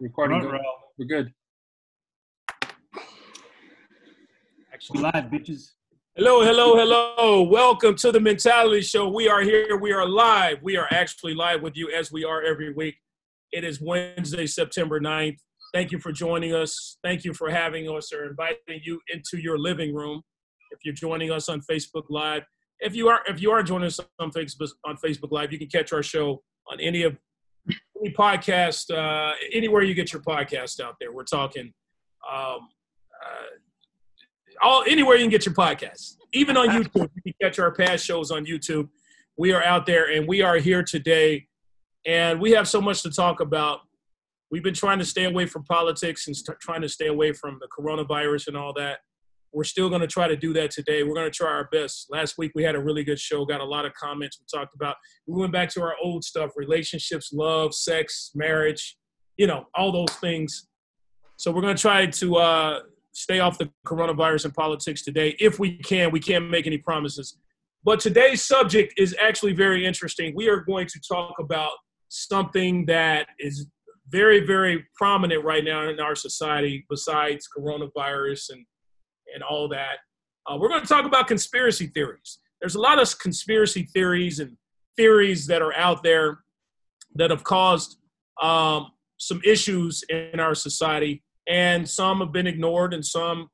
Recording. Front good. row. We're good. Actually live, bitches. Hello, hello, hello. Welcome to the Mentality Show. We are here. We are live. We are actually live with you as we are every week. It is Wednesday, September 9th. Thank you for joining us. Thank you for having us or inviting you into your living room. If you're joining us on Facebook Live, if you are if you are joining us on Facebook on Facebook Live, you can catch our show on any of any podcast uh, anywhere you get your podcast out there. We're talking um, uh, all anywhere you can get your podcasts, even on YouTube. You can catch our past shows on YouTube. We are out there, and we are here today, and we have so much to talk about. We've been trying to stay away from politics and st- trying to stay away from the coronavirus and all that. We're still going to try to do that today. We're going to try our best. Last week we had a really good show, got a lot of comments. We talked about. We went back to our old stuff: relationships, love, sex, marriage. You know, all those things. So we're going to try to uh, stay off the coronavirus and politics today if we can. We can't make any promises. But today's subject is actually very interesting. We are going to talk about something that is very, very prominent right now in our society besides coronavirus and, and all that. Uh, we're going to talk about conspiracy theories. There's a lot of conspiracy theories and theories that are out there that have caused um, some issues in our society and some have been ignored and some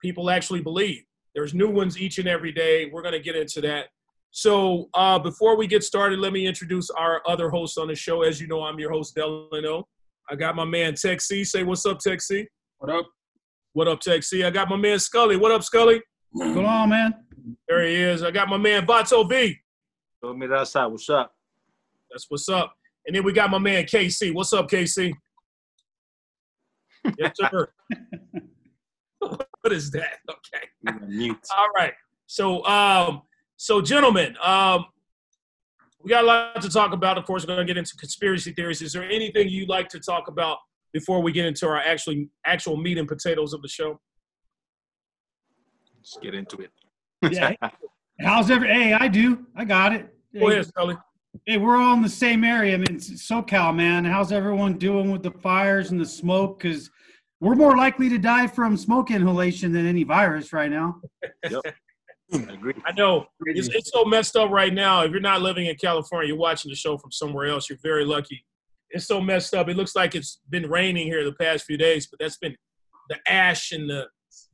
people actually believe. There's new ones each and every day. We're going to get into that. So uh, before we get started let me introduce our other hosts on the show. As you know i'm your host delano. I got my man tech c. Say what's up tech c. What up? What up tech c i got my man scully what up scully What's going on, man? there he is i got my man vato v Told me that side. What's up? that's what's up and then we got my man kc what's up kc yes sir what is that okay Mute. All right. So, um, so gentlemen, um, we got a lot to talk about. Of course, we're going to get into conspiracy theories. Is there anything you'd like to talk about before we get into our actually actual meat and potatoes of the show? Let's get into it. Yeah. How's every? Hey, I do. I got it. Go ahead, hey, we're all in the same area. I mean, SoCal, man. How's everyone doing with the fires and the smoke? Because we're more likely to die from smoke inhalation than any virus right now. yep. I agree. I know it's, it's so messed up right now. If you're not living in California, you're watching the show from somewhere else. You're very lucky. It's so messed up. It looks like it's been raining here the past few days, but that's been the ash and the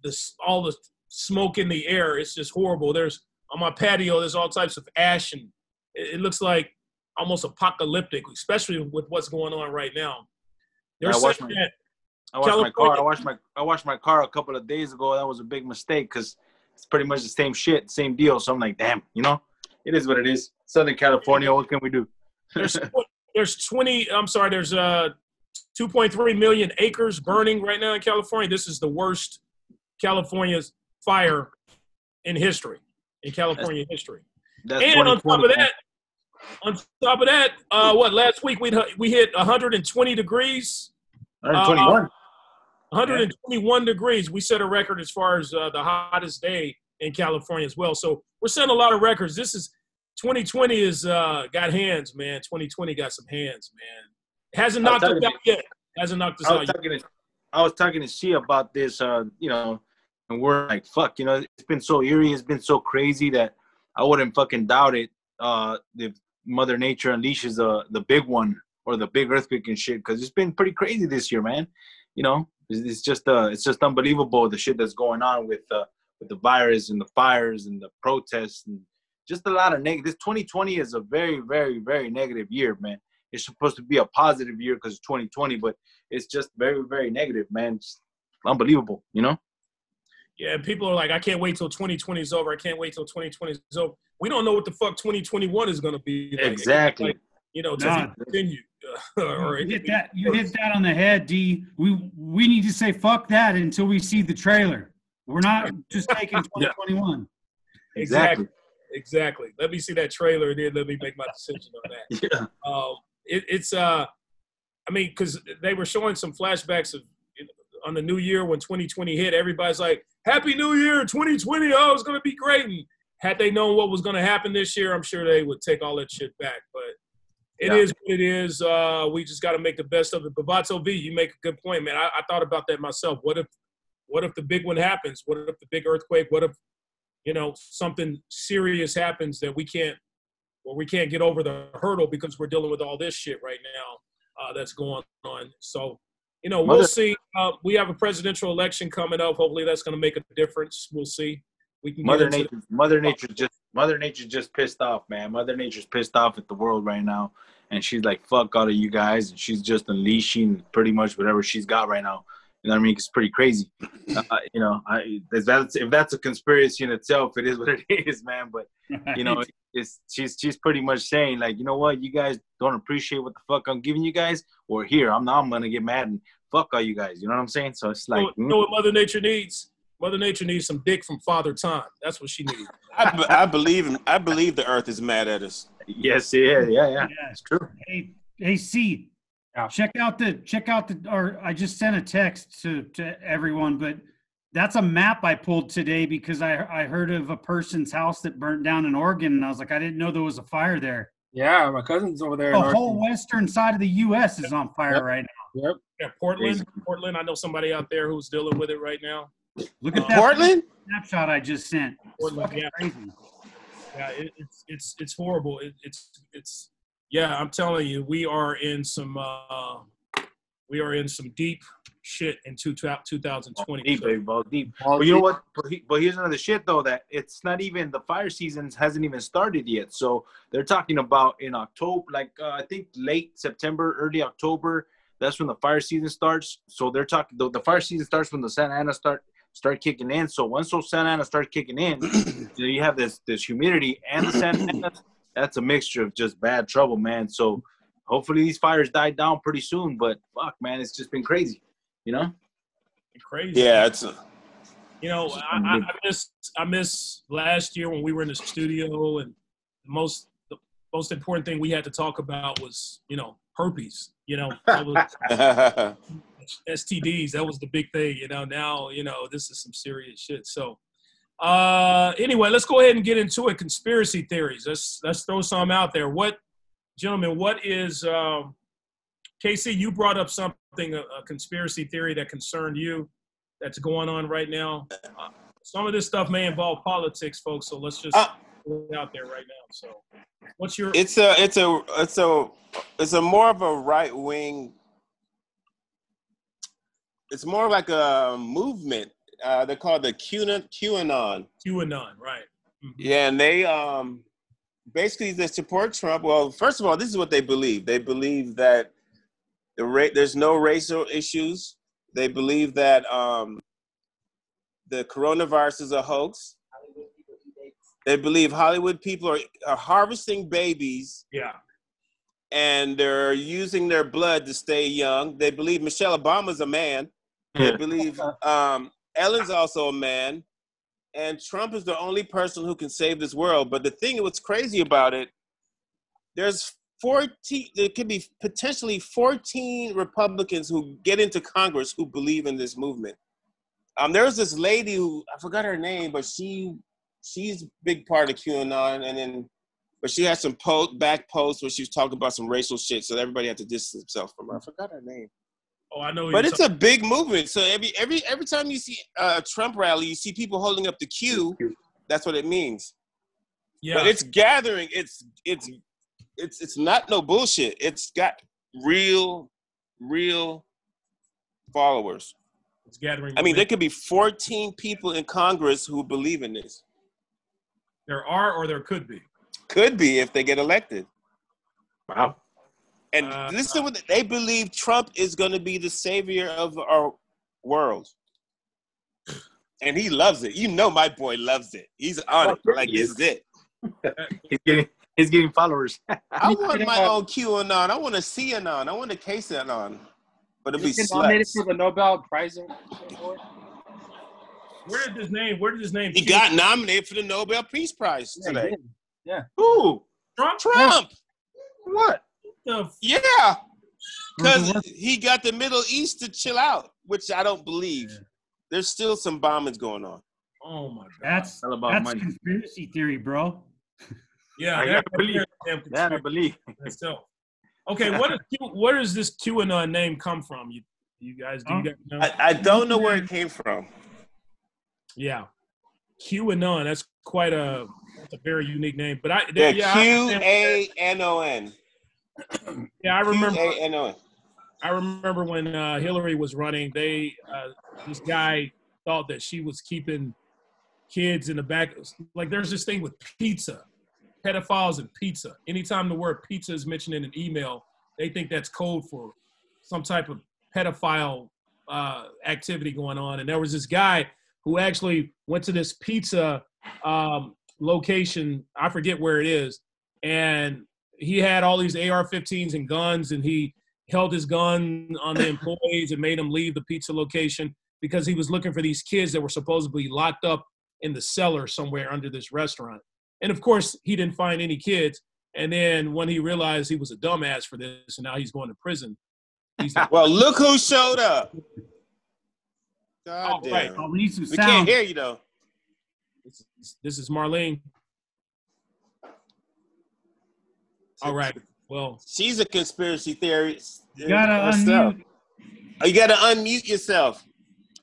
the all the smoke in the air. It's just horrible. There's on my patio. There's all types of ash, and it, it looks like almost apocalyptic, especially with what's going on right now. They're I watched my- that I washed my car. I washed my I washed my car a couple of days ago. That was a big mistake because it's pretty much the same shit, same deal. So I'm like, damn, you know, it is what it is. Southern California, what can we do? there's there's 20 i'm sorry there's uh 2.3 million acres burning right now in california. This is the worst california's fire in history in california history. That's and on top of that on top of that uh what last week we we hit 120 degrees. Man. 121. 121 degrees. We set a record as far as uh, the hottest day in california as well. So we're setting a lot of records. This is 2020 is uh got hands man 2020 got some hands man hasn't I'll knocked us out yet hasn't knocked us out yet to I was talking to she about this, uh, you know, and we're like, fuck, you know, it's been so eerie, it's been so crazy that I wouldn't fucking doubt it. Uh, if Mother Nature unleashes the the big one or the big earthquake and shit, because it's been pretty crazy this year, man. You know, it's, it's just uh, it's just unbelievable the shit that's going on with uh, with the virus and the fires and the protests and just a lot of negative. This 2020 is a very, very, very negative year, man. It's supposed to be a positive year because it's 2020, but it's just very, very negative, man. It's unbelievable, you know? yeah people are like i can't wait till 2020 is over i can't wait till 2020 is over we don't know what the fuck 2021 is going to be like. Exactly. Like, you know to Nah. continue or You hit that. You hit that on the head, D. We we need to say fuck that until we see the trailer. We're not just taking 2021. exactly exactly let me see that trailer and then let me make my decision on that Yeah. um, it, it's uh, I mean, because they were showing some flashbacks of on the new year when 2020 hit. Everybody's like, "Happy New Year, 2020! Oh, it's gonna be great." And had they known what was gonna happen this year, I'm sure they would take all that shit back. But It Yeah. is what it is. Uh, we just got to make the best of it. But Vato V, you make a good point, man. I, I thought about that myself. What if, what if the big one happens? What if the big earthquake? What if, you know, something serious happens that we can't, or we can't get over the hurdle because we're dealing with all this shit right now uh, that's going on. So, you know, we'll Mother- see. Uh, we have a presidential election coming up. Hopefully, that's going to make a difference. We'll see. We can Mother Nature, Mother Nature's just Mother Nature's just pissed off, man. Mother Nature's pissed off at the world right now, and she's like, "Fuck all of you guys," and she's just unleashing pretty much whatever she's got right now. You know what I mean? It's pretty crazy. Uh, you know, I, if that's if that's a conspiracy in itself, it is what it is, man. But you know, it's she's she's pretty much saying like, you know what, you guys don't appreciate what the fuck I'm giving you guys, or here I'm now I'm gonna get mad and fuck all you guys. You know what I'm saying? So it's like, you know, you know what Mother Nature needs? Mother Nature needs some dick from Father Time. That's what she needs. I, be- I believe I believe the Earth is mad at us. yes, yeah, yeah, yeah, Yeah. it's true. Hey, hey, C. Yeah. Check out the check out the or I just sent a text to to everyone, but that's a map I pulled today because I I heard of a person's house that burnt down in Oregon, and I was like, I didn't know there was a fire there. Yeah, my cousin's over there. The in Oregon. whole western side of the U.S. is on fire Yep. right now. Yep. Yeah, Portland. Crazy. Portland. I know somebody out there who's dealing with it right now. Look at Uh, that Portland? snapshot I just sent. Portland, fucking yeah. crazy. Yeah, it, it's it's it's horrible. It, it's it's yeah. I'm telling you, we are in some uh, we are in some deep shit in two, 2020. Deep, So- baby, ball deep. All But you know what? But, he, but here's another shit though that it's not even the fire season hasn't even started yet. So they're talking about in October, like uh, I think late September, early October. That's when the fire season starts. So they're talking. The, the fire season starts when the Santa Ana start start kicking in. So once those Santa Ana start kicking in, you, you have this this humidity and the Santa Ana. That's a mixture of just bad trouble, man. So hopefully these fires die down pretty soon. But fuck, man, it's just been crazy. You know? crazy. Yeah, it's a, You know, I, I, I miss I miss last year when we were in the studio, and the most the most important thing we had to talk about was you know herpes. You know, was, STDs. That was the big thing. You know, now you know this is some serious shit. So, uh, anyway, let's go ahead and get into it. Conspiracy theories. Let's let's throw some out there. What, gentlemen? What is um, Casey? You brought up something a, a conspiracy theory that concerned you that's going on right now. Uh, some of this stuff may involve politics, folks. So let's just Uh, out there right now. So, what's your? it's a it's a it's a it's a more of a right wing. It's more like a movement. Uh, they're called the QAnon. QAnon. QAnon, right? Mhm. Yeah, and they um basically they support Trump. Well, first of all, this is what they believe. They believe that the ra- there's no racial issues. They believe that um the coronavirus is a hoax. They believe Hollywood people are, are harvesting babies Yeah. and they're using their blood to stay young. They believe Michelle Obama's a man. They believe um, Ellen's also a man, and Trump is the only person who can save this world. But the thing, what's crazy about it, there's 14. There could be potentially 14 Republicans who get into Congress who believe in this movement. Um, there was this lady who I forgot her name, but she she's a big part of QAnon, and then but she had some po- back posts where she was talking about some racial shit, so everybody had to distance themselves from her. I forgot her name. Oh, I know. who But you're it's a big movement. So every every every time you see a Trump rally, you see people holding up the Q. That's what it means. Yeah. But it's gathering. It's it's it's it's not no bullshit. It's got real, real followers. It's gathering. I mean, there could be 14 people in Congress who believe in this. there are or there could be. Could be if they get elected. Wow. And Uh, listen, what they believe Trump is going to be the savior of our world, and he loves it. You know, my boy loves it. He's on it like He is. it's it. He's getting he's getting followers. I want my own QAnon. I want a CAnon. I want a KCAnon. But it'll be He's nominated for the Nobel Prize. in- Where did his name? Where did his name? He got nominated for the Nobel Peace Prize Yeah, he today. did. Ooh, Trump. Trump. what? The f- Yeah. Because he got the Middle East to chill out, which I don't believe. There's still some bombings going on. oh my god. That's All about that's money. conspiracy theory, bro. yeah. I that- believe- damn That I believe. itself. Okay, what is where does this QAnon name come from? You you guys do you guys know? I, I don't know where it came from. yeah, QAnon. That's quite a that's a very unique name. But I Yeah, yeah, I Q understand- A N O N. yeah I remember A N O N. I remember when uh, Hillary was running, they uh, this guy thought that she was keeping kids in the back. Like there's this thing with pizza, pedophiles and pizza. Anytime the word pizza is mentioned in an email, they think that's code for some type of pedophile uh, activity going on. And there was this guy who actually went to this pizza um, location. I forget where it is, and he had all these AR-15s and guns, and he held his gun on the employees and made them leave the pizza location because he was looking for these kids that were supposedly locked up in the cellar somewhere under this restaurant. And of course, he didn't find any kids. And then when he realized he was a dumbass for this, and now he's going to prison, he's like, Well, look who showed up. God Oh, damn. right. Oh, we need some We can't hear you though. this is, this is Marlene. All right. Well, She's a conspiracy theorist. You gotta herself. unmute Oh, you gotta unmute yourself.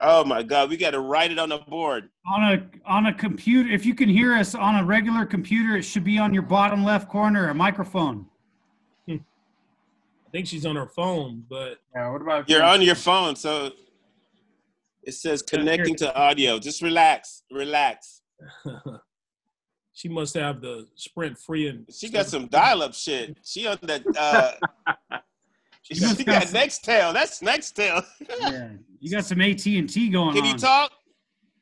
Oh my God, we gotta write it on the board. on a on a computer. If you can hear us on a regular computer, it should be on your bottom left corner, a microphone. I think she's on her phone, but Yeah, what about You're on your phone, so it says connecting to audio. Just relax, relax. she must have the Sprint free and She got some dial-up shit. She on that. Uh, she must got got some- Nextel. That's Nextel. Yeah, you got some AT and T going on. Can on. you talk?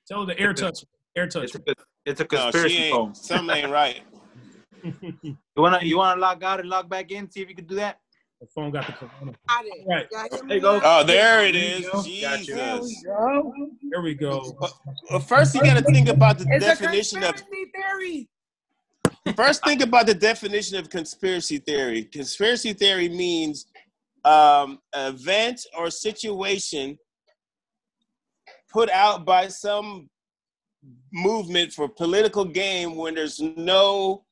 Tell the air touch. Air touch. It's a, it's a No, conspiracy phone. ain't. Something ain't right. You wanna you wanna log out and log back in? See if you can do that. The phone got the corona. Got it. Right. Y'all hear There you go. Oh, there it There you is. go. Jesus. There we go. There we go. Well, first you got to think about the It's a definition of conspiracy theory. First, think about the definition of conspiracy theory. Conspiracy theory means um, event or situation put out by some movement for political gain when there's no,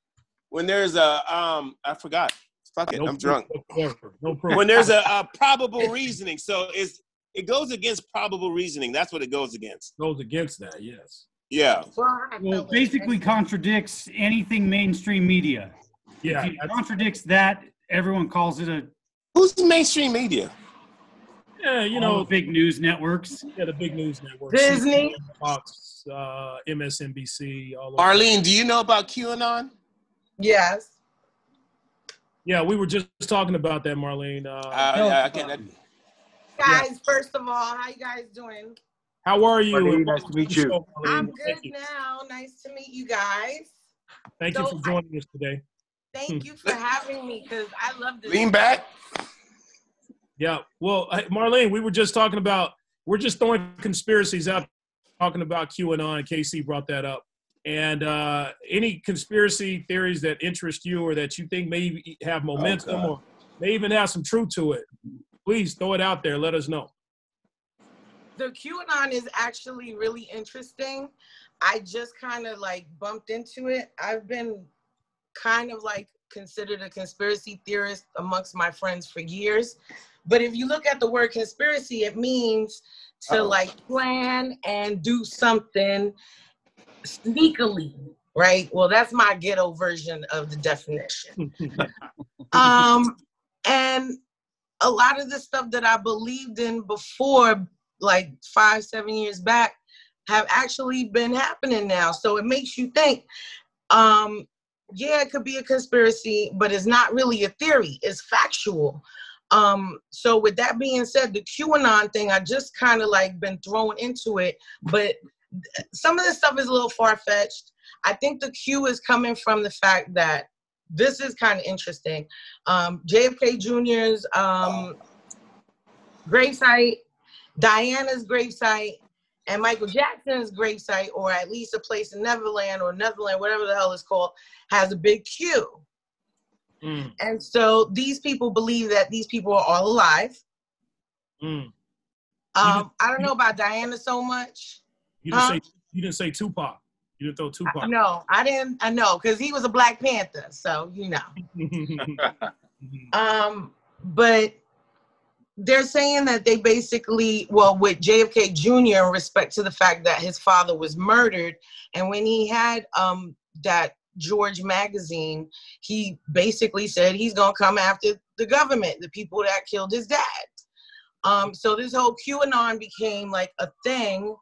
when there's a, um, I forgot. Fuck it, No I'm drunk. whatsoever. No proof. When there's a, a probable reasoning, so it's it goes against probable reasoning. That's what it goes against. goes against that, yes. Yeah. Well, it basically contradicts anything mainstream media. Yeah. if it contradicts that, everyone calls it a Who's the mainstream media? yeah, you you know, know big news networks. yeah, the big news networks. Disney. CNN, Fox, uh, MSNBC, all of Arlene, do you know about QAnon? Yes. Yeah, we were just talking about that, Marlene. Uh, I, I, I can't. Guys, first of all, how you guys doing? how are you? Marlene, nice to meet you. show, I'm Thank good you. now. Nice to meet you guys. Thank you for joining us today. Thank you for having me because I love this. Lean back. Yeah. Well, Marlene, we were just talking about we're just throwing conspiracies out, talking about QAnon. Casey brought that up. And uh, any conspiracy theories that interest you or that you think may have momentum God. or may even have some truth to it, please throw it out there. Let us know. The QAnon is actually really interesting. I just kind of like bumped into it. I've been kind of like considered a conspiracy theorist amongst my friends for years. But if you look at the word conspiracy, it means to Uh-oh. like plan and do something sneakily, right? Well, that's my ghetto version of the definition. um, and a lot of the stuff that I believed in before, like five, seven years back, have actually been happening now. So it makes you think, um, yeah, it could be a conspiracy, but it's not really a theory, it's factual. Um, so with that being said, the QAnon thing, I just kind of like been thrown into it, but some of this stuff is a little far-fetched. I think the Q is coming from the fact that this is kind of interesting. Um, JFK Jr.'s um, gravesite, Diana's gravesite, and Michael Jackson's gravesite, or at least a place in Neverland or Netherland, whatever the hell it's called, has a big Q. Mm, And so these people believe that these people are all alive. mm. Um, I don't know about Diana so much. You didn't Huh? say you didn't say Tupac. You didn't throw Tupac. No, I didn't. I know because he was a Black Panther, so you know. Um, but they're saying that they basically, well, with JFK Jr. in respect to the fact that his father was murdered, and when he had um, that George magazine, he basically said he's gonna come after the government, the people that killed his dad. Um, so this whole QAnon became like a thing.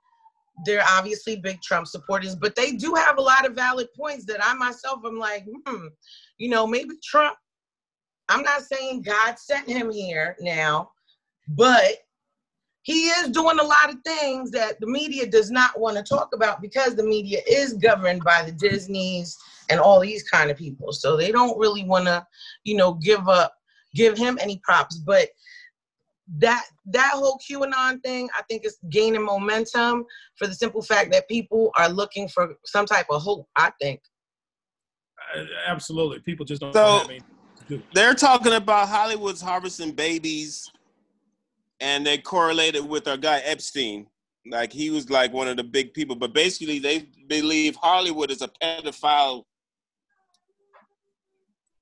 They're obviously big Trump supporters, but they do have a lot of valid points that I myself am like, hmm, you know, maybe Trump. I'm not saying God sent him here now, but he is doing a lot of things that the media does not want to talk about because the media is governed by the Disneys and all these kind of people. So they don't really want to, you know, give up, give him any props. But that that whole QAnon thing, I think is gaining momentum for the simple fact that people are looking for some type of hope. I think. Uh, absolutely, people just don't. So- have They're talking about Hollywood's harvesting babies, and they correlated with our guy Epstein. Like he was like one of the big people, but basically they believe Hollywood is a pedophile.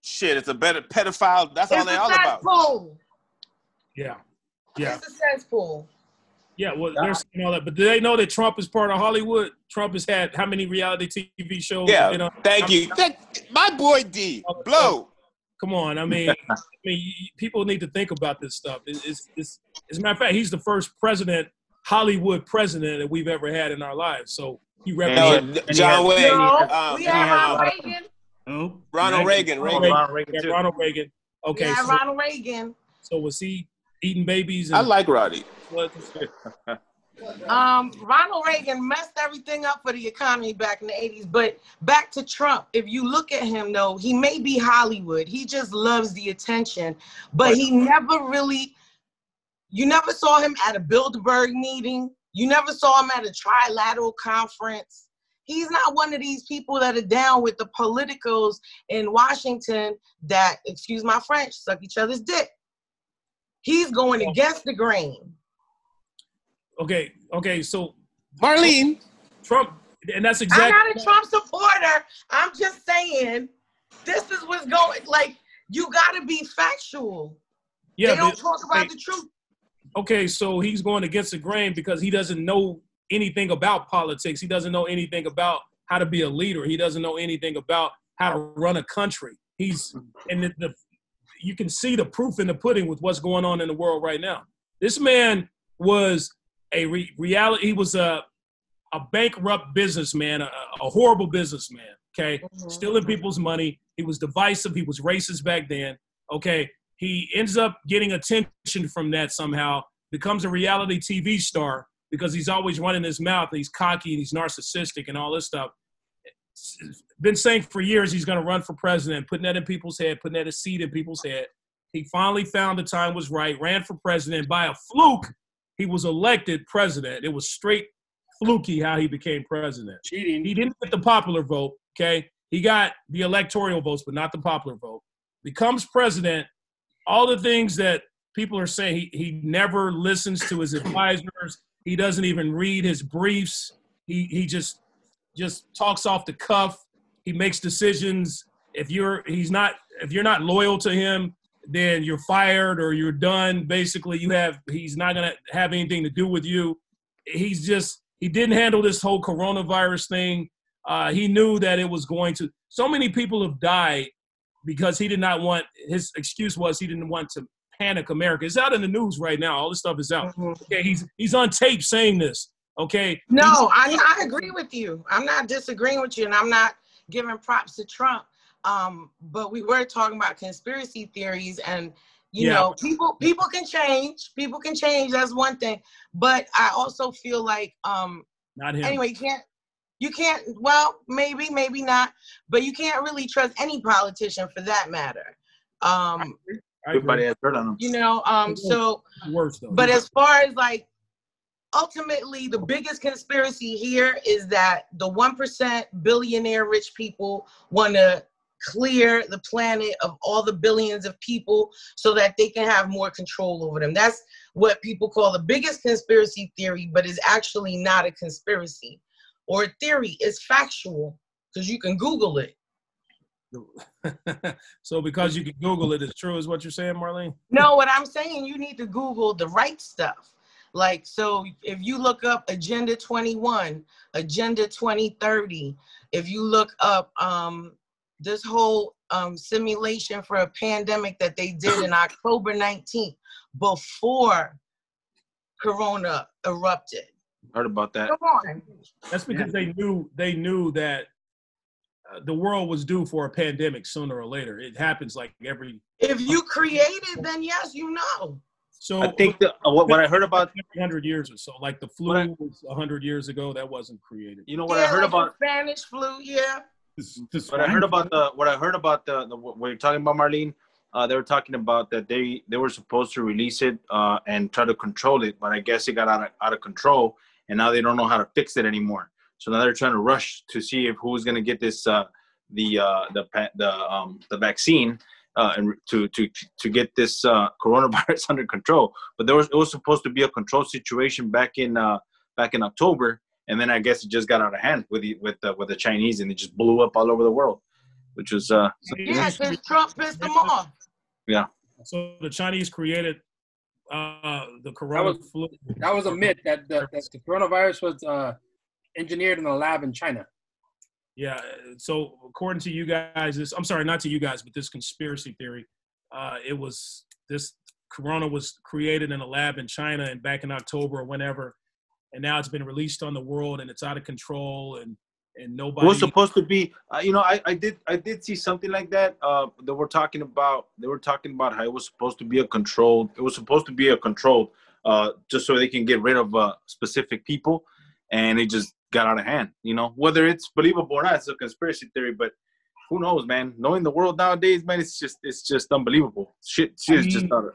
Shit, it's a better pedophile. That's all they a all about. cesspool. yeah, yeah, It's a cesspool. yeah. Well, they're saying all that, but do they know that Trump is part of Hollywood? Trump has had how many reality TV shows? Yeah, You know, thank you. That, my boy D, blow. come on. I mean, I mean, you- you- people need to think about this stuff. It's, it's, it's, as a matter of fact, he's the first president, Hollywood president that we've ever had in our lives. So he No, represents. he John Wayne, No, um, we and had Ronald Reagan. Ronald Reagan. Ronald Reagan. Ronald Reagan Yeah. Ronald Reagan. We Okay, had so, Ronald Reagan. so was he eating babies? And I like Roddy. Um, Ronald Reagan messed everything up for the economy back in the 80s. But back to Trump, if you look at him though, he may be Hollywood. He just loves the attention, but he never really, you never saw him at a Bilderberg meeting. You never saw him at a trilateral conference. He's not one of these people that are down with the politicals in Washington that, excuse my French, suck each other's dick. He's going against the grain. Okay, okay. So Marlene. Trump, and that's exactly. I'm exactly. not a Trump supporter. I'm just saying this is what's going. Like you got to be factual. yeah, they don't but- talk about okay, the truth. okay, so he's going against the grain because he doesn't know anything about politics. He doesn't know anything about how to be a leader. He doesn't know anything about how to run a country. He's and the, the you can see the proof in the pudding with what's going on in the world right now. This man was a re- reality. He was a a bankrupt businessman, a, a horrible businessman. Okay, mm-hmm. stealing people's money. He was divisive. He was racist back then. Okay, he ends up getting attention from that somehow. Becomes a reality TV star because he's always running his mouth. And he's cocky and he's narcissistic and all this stuff. Been saying for years he's going to run for president, putting that in people's head, putting that a seed in people's head. He finally found the time was right, ran for president by a fluke. He was elected president. It was straight fluky how he became president. Cheating. He didn't get the popular vote. Okay, he got the electoral votes, but not the popular vote. Becomes president. All the things that people are saying, he, he never listens to his advisors. He doesn't even read his briefs. He he just just talks off the cuff. He makes decisions. If you're he's not if you're not loyal to him, then you're fired or you're done. Basically, you have he's not gonna have anything to do with you. He's just he didn't handle this whole coronavirus thing. Uh, he knew that it was going to. So many people have died because he did not want. His excuse was he didn't want to panic America. It's out in the news right now. All this stuff is out. Mhm. Okay, he's he's on tape saying this. Okay. No, I, I agree with you. I'm not disagreeing with you, and I'm not giving props to Trump. Um, but we were talking about conspiracy theories, and you Yeah. know, people people can change. People can change. That's one thing. But I also feel like um, Not him. anyway, you can't you can't well maybe maybe not but you can't really trust any politician for that matter um I agree. Everybody has dirt on him. you know um so Worse though. but as far as like ultimately the biggest conspiracy here is that the 1% billionaire rich people want to clear the planet of all the billions of people so that they can have more control over them that's what people call the biggest conspiracy theory but is actually not a conspiracy or a theory it's factual because you can google it so because you can Google it, it's true, is what you're saying, Marlene? No, what I'm saying, you need to Google the right stuff. Like, so if you look up Agenda 21, Agenda 2030, if you look up um, this whole um, simulation for a pandemic that they did in October 19th, before Corona erupted. Heard about that. Come on. That's because they knew they knew that uh, the world was due for a pandemic sooner or later. It happens like every. If you created, then yes, you know. So I think the, uh, what, what I heard about, hundred years or so, like the flu What I- was hundred years ago, that wasn't created. you know, what yeah, I heard like about, Spanish flu, yeah. This- this what I swine heard about the, what I heard about the, the what you're talking about, Marlene. Uh, they were talking about that they they were supposed to release it uh, and try to control it, but I guess it got out of, out of control, and now they don't know how to fix it anymore. So now they're trying to rush to see if who's going to get this uh, the uh, the the um, the vaccine uh, and to to to get this uh, coronavirus under control. But there was it was supposed to be a control situation back in uh, back in October, and then I guess it just got out of hand with the with the, with the Chinese, and it just blew up all over the world, which was uh, Yeah, because Trump pissed them off. Yeah. So the Chinese created uh, the corona was- That was a myth that the, that the coronavirus was uh, engineered in a lab in China. Yeah. So according to you guys, this I'm sorry, not to you guys, but this conspiracy theory, uh, it was this corona was created in a lab in China and back in October or whenever, and now it's been released on the world and it's out of control and and It nobody. was supposed to be, uh, you know, I, I did I did see something like that. Uh, they were talking about they were talking about how it was supposed to be a controlled. It was supposed to be a controlled, uh, just so they can get rid of uh, specific people, and it just got out of hand. You know, whether it's believable or not, it's a conspiracy theory. But who knows, man? Knowing the world nowadays, man, it's just it's just unbelievable. Shit, shit is just mean- not. A,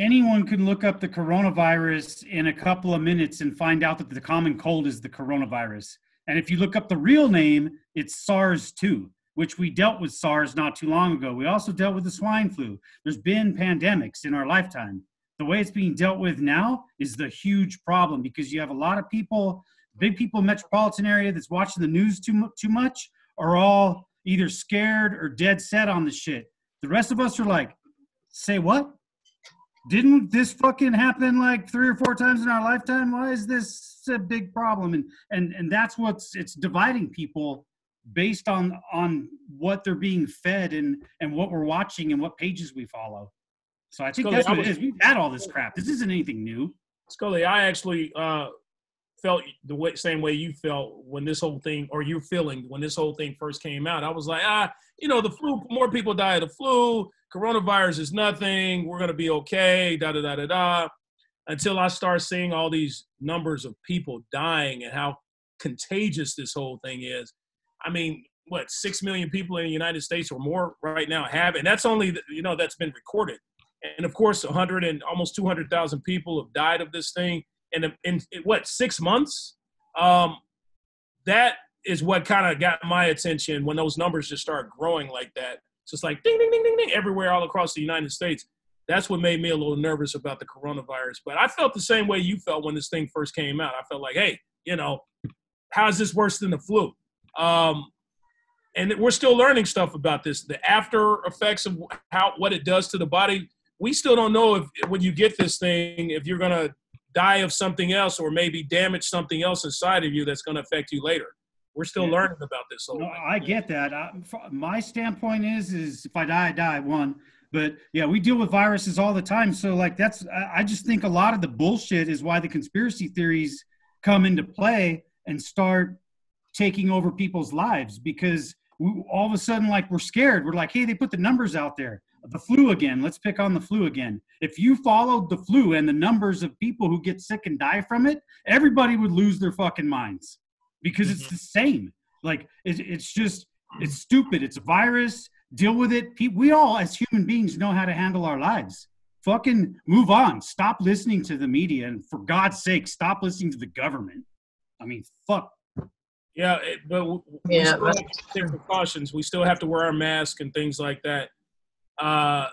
anyone can look up the coronavirus in a couple of minutes and find out that the common cold is the coronavirus. And if you look up the real name, it's SARS 2, which we dealt with SARS not too long ago. We also dealt with the swine flu. There's been pandemics in our lifetime. The way it's being dealt with now is the huge problem because you have a lot of people, big people in metropolitan area that's watching the news too, too much are all either scared or dead set on the shit. The rest of us are like, say what? didn't this fucking happen like three or four times in our lifetime? Why is this a big problem? And and and that's what's it's dividing people based on on what they're being fed and and what we're watching and what pages we follow. So i think Scully, that's what it was- is. We've had all this crap. This isn't anything new. Scully, I actually uh, felt the way, same way you felt when this whole thing, or you're feeling when this whole thing first came out. I was like, ah, you know, the flu, more people die of the flu. Coronavirus is nothing. We're going to be okay, da da da da da. Until I start seeing all these numbers of people dying and how contagious this whole thing is. I mean, what, six million people in the United States or more right now have, and that's only, you know, that's been recorded and of course 100 and almost 200,000 people have died of this thing in, in, in what six months? Um, that is what kind of got my attention when those numbers just start growing like that. It's just like ding ding ding ding ding everywhere all across the united states. That's what made me a little nervous about the coronavirus. But i felt the same way you felt when this thing first came out. I felt like hey you know how is this worse than the flu? Um, and we're still learning stuff about this. The after effects of how what it does to the body. We still don't know if when you get this thing if you're to die of something else or maybe damage something else inside of you that's going to affect you later. We're still Yeah. learning about this whole no i get that. I, my standpoint is is if i die i die one. But yeah we deal with viruses all the time so like that's I, I just think a lot of the bullshit is why the conspiracy theories come into play and start taking over people's lives because we, all of a sudden like we're scared. We're like hey they put the numbers out there the flu again. Let's pick on the flu again. If you followed the flu and the numbers of people who get sick and die from it everybody would lose their fucking minds because it's mm-hmm. the same. Like it, it's just it's stupid. It's a virus. Deal with it. We all as human beings know how to handle our lives. Fucking move on. Stop listening to the media and for god's sake stop listening to the government. I mean fuck. Yeah it, but we Yeah, still have to take precautions. We still have to wear our mask and things like that uh,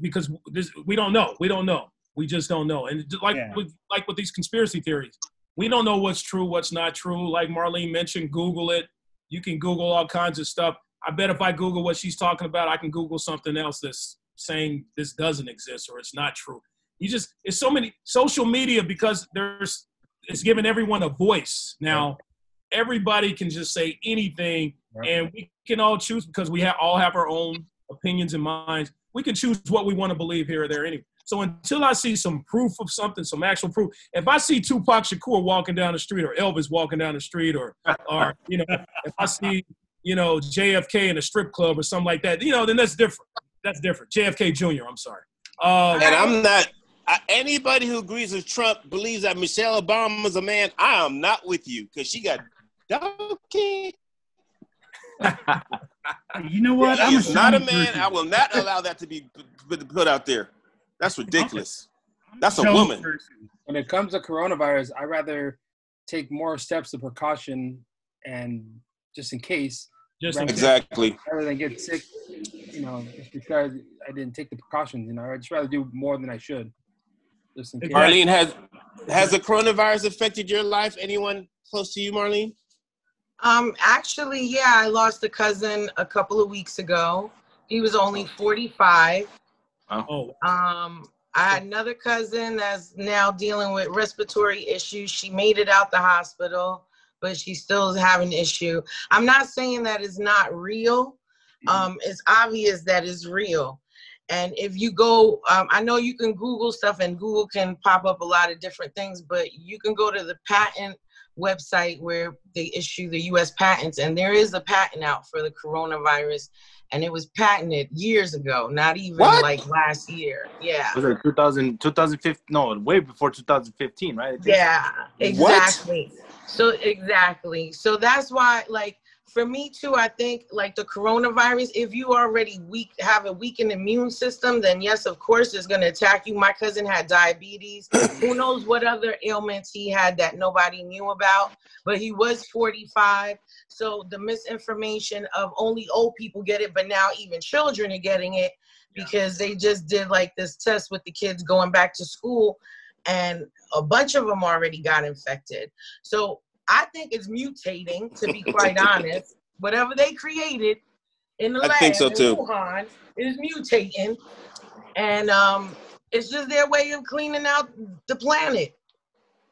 because this, we don't know. We don't know. We just don't know. And like Yeah. with like with these conspiracy theories we don't know what's true what's not true. Like marlene mentioned google it. You can google all kinds of stuff. I bet if I Google what she's talking about, I can Google something else that's saying this doesn't exist or it's not true. You just it's so many social media because there's it's giving everyone a voice. Now. Everybody can just say anything, and we can all choose because we have all have our own opinions and minds. We can choose what we want to believe here or there anyway. So until I see some proof of something, some actual proof, if I see Tupac Shakur walking down the street or Elvis walking down the street or or you know, if I see you know JFK in a strip club or something like that, you know, then that's different. That's different. JFK Jr. I'm sorry. Um, And I'm not. Anybody who agrees with Trump believes that Michelle Obama is a man. I am not with you because she got donkey. You know what? I'm not a man. person. I will not allow that to be put, put out there. That's ridiculous. That's a woman. When it comes to coronavirus, I rather take more steps of precaution and just in case, just in Right. case. Exactly. rather than get sick. You know, just because I didn't take the precautions. You know, I just rather do more than I should. Just in case. Marlene, has has the coronavirus affected your life? Anyone close to you, Marlene? Um, actually, yeah, I lost a cousin a couple of weeks ago. He was only 45. Oh, Um, I had another cousin that's now dealing with respiratory issues. She made it out the hospital, but she still is having an issue. I'm not saying that it's not real. Um, it's obvious that it's real. And if you go, um, I know you can Google stuff and Google can pop up a lot of different things, but you can go to the patent website where they issue the US patents, and there is a patent out for the coronavirus, and it was patented years ago, not even What? like last year. Yeah. Was it 2000, 2015? No, way before 2015, right? Yeah, What? exactly. So exactly. So that's why like for me too, I think like the coronavirus, if you already weak have a weakened immune system, then yes, of course it's gonna attack you. My cousin had diabetes. Who knows what other ailments he had that nobody knew about, but he was 45. So the misinformation of only old people get it, but now even children are getting it because they just did like this test with the kids going back to school and a bunch of them already got infected. So I think it's mutating, to be quite honest. Whatever they created in the I lab think so, in too. Wuhan is mutating, and um, it's just their way of cleaning out the planet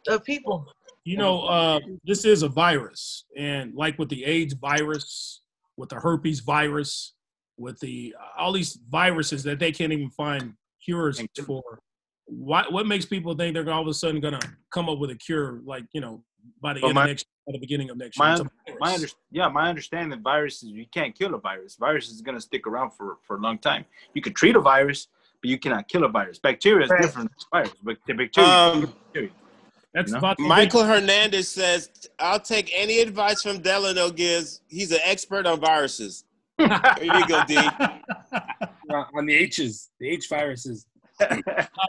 of people. you know, uh, this is a virus, and like with the AIDS virus, with the herpes virus, with the all these viruses that they can't even find cures for. What what makes people think they're all of a sudden gonna come up with a cure, like you know, by the Well, end my- of next, by the beginning of next my- year? My under, yeah, my understanding that viruses you can't kill a virus. Virus is gonna stick around for for a long time. You can treat a virus, but you cannot kill a virus. Bacteria is Right. different than virus, but the bacteria. Um, bacteria. That's No. about the Michael Hernandez says, "I'll take any advice from Delano gives. He's an expert on viruses." There you go, D. Uh, on the H's, the H viruses.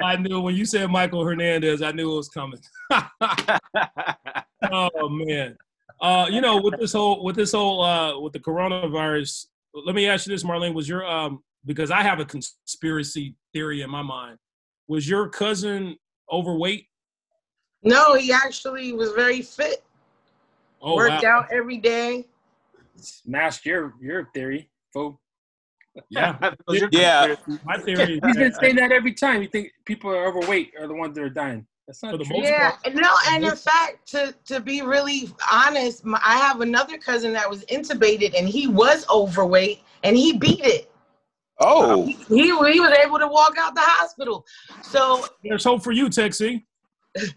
I knew when you said Michael Hernandez, I knew it was coming. oh man. Uh, you know, with this whole with this whole uh with the coronavirus, let me ask you this, Marlene. Was your um because I have a conspiracy theory in my mind. Was your cousin overweight? No, he actually was very fit, Oh worked wow. out every day. Smashed your your theory, fool. Yeah. Yeah. My theory He's been saying that every time. You think people are overweight are the ones that are dying. That's not For the true. most Yeah, part. no, and in fact, to to be really honest, my, I have another cousin that was intubated, and he was overweight, and he beat it. Oh, He he was able to walk out the hospital. So there's hope for you, Tech C. you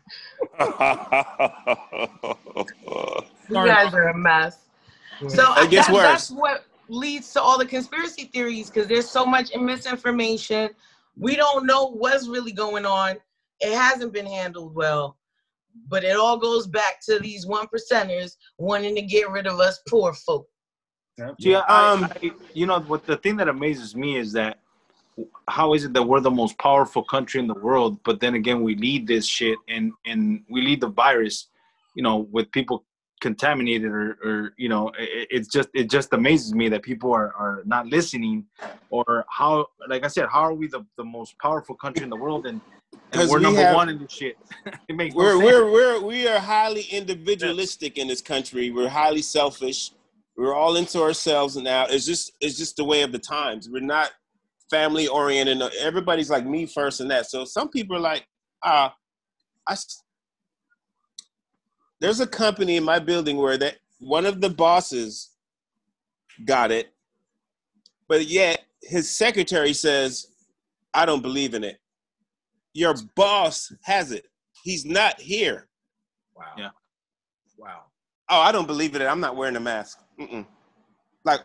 guys are a mess. So It gets that- worse. that's what leads to all the conspiracy theories because there's so much misinformation. We don't know what's really going on. It hasn't been handled well, but it all goes back to these one percenters wanting to get rid of us poor folk. Yep. See, I, Um, you know, what the thing that amazes me is that how is it that we're the most powerful country in the world, but then again we lead this shit and and we lead the virus, you know, with people contaminated or, or you know, it, it's just it just amazes me that people are are not listening, or how, like I said, how are we the, the most powerful country in the world and, and 'Cause we're we number have- one in this shit? it makes we're sense. we're we're we are highly individualistic in this country. We're highly selfish. We're all into ourselves now. It's just it's just the way of the times. We're not family oriented. Everybody's like me first and that. So some people are like, ah, I. There's a company in my building where that one of the bosses got it, but yet his secretary says, I don't believe in it. Your boss has it. He's not here. Wow. Yeah. Wow. Oh, I don't believe it. I'm not wearing a mask. Mm-mm. Like,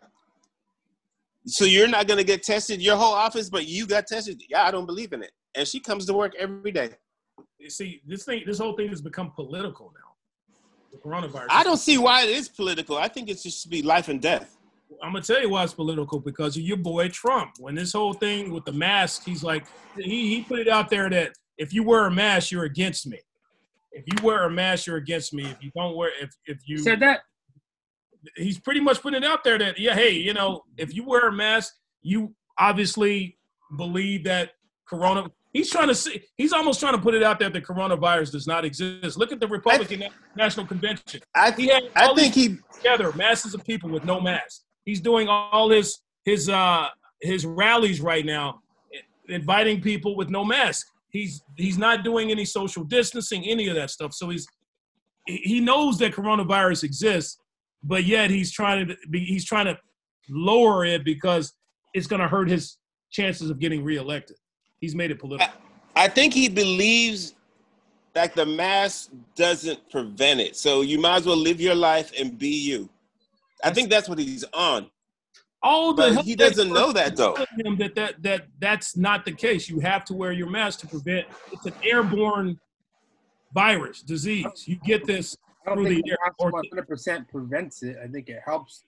so you're not gonna get tested your whole office, but you got tested. Yeah, I don't believe in it. And she comes to work every day. You see, this thing, this whole thing has become political now. The coronavirus. I don't see why it is political. I think it should be life and death. I'm gonna tell you why it's political because of your boy Trump. When this whole thing with the mask, he's like, he he put it out there that if you wear a mask, you're against me. If you wear a mask, you're against me. If you don't wear, if if you Said that. he's pretty much putting it out there that yeah, hey, you know, if you wear a mask, you obviously believe that corona. He's trying to see. He's almost trying to put it out there that the coronavirus does not exist. Look at the Republican National Convention. I He had I think he together masses of people with no mask. He's doing all his his uh his rallies right now, inviting people with no mask. He's he's not doing any social distancing, any of that stuff. So he's he knows that coronavirus exists, but yet he's trying to be he's trying to lower it because it's going to hurt his chances of getting reelected. He's made it political. I think he believes that the mask doesn't prevent it. So you might as well live your life and be you. I think that's what he's on. All the But he doesn't know that, though. Him that, that that that's not the case. You have to wear your mask to prevent. It's an airborne virus disease. You get this I don't think the the air. Or, 100 percent prevents it. I think it helps,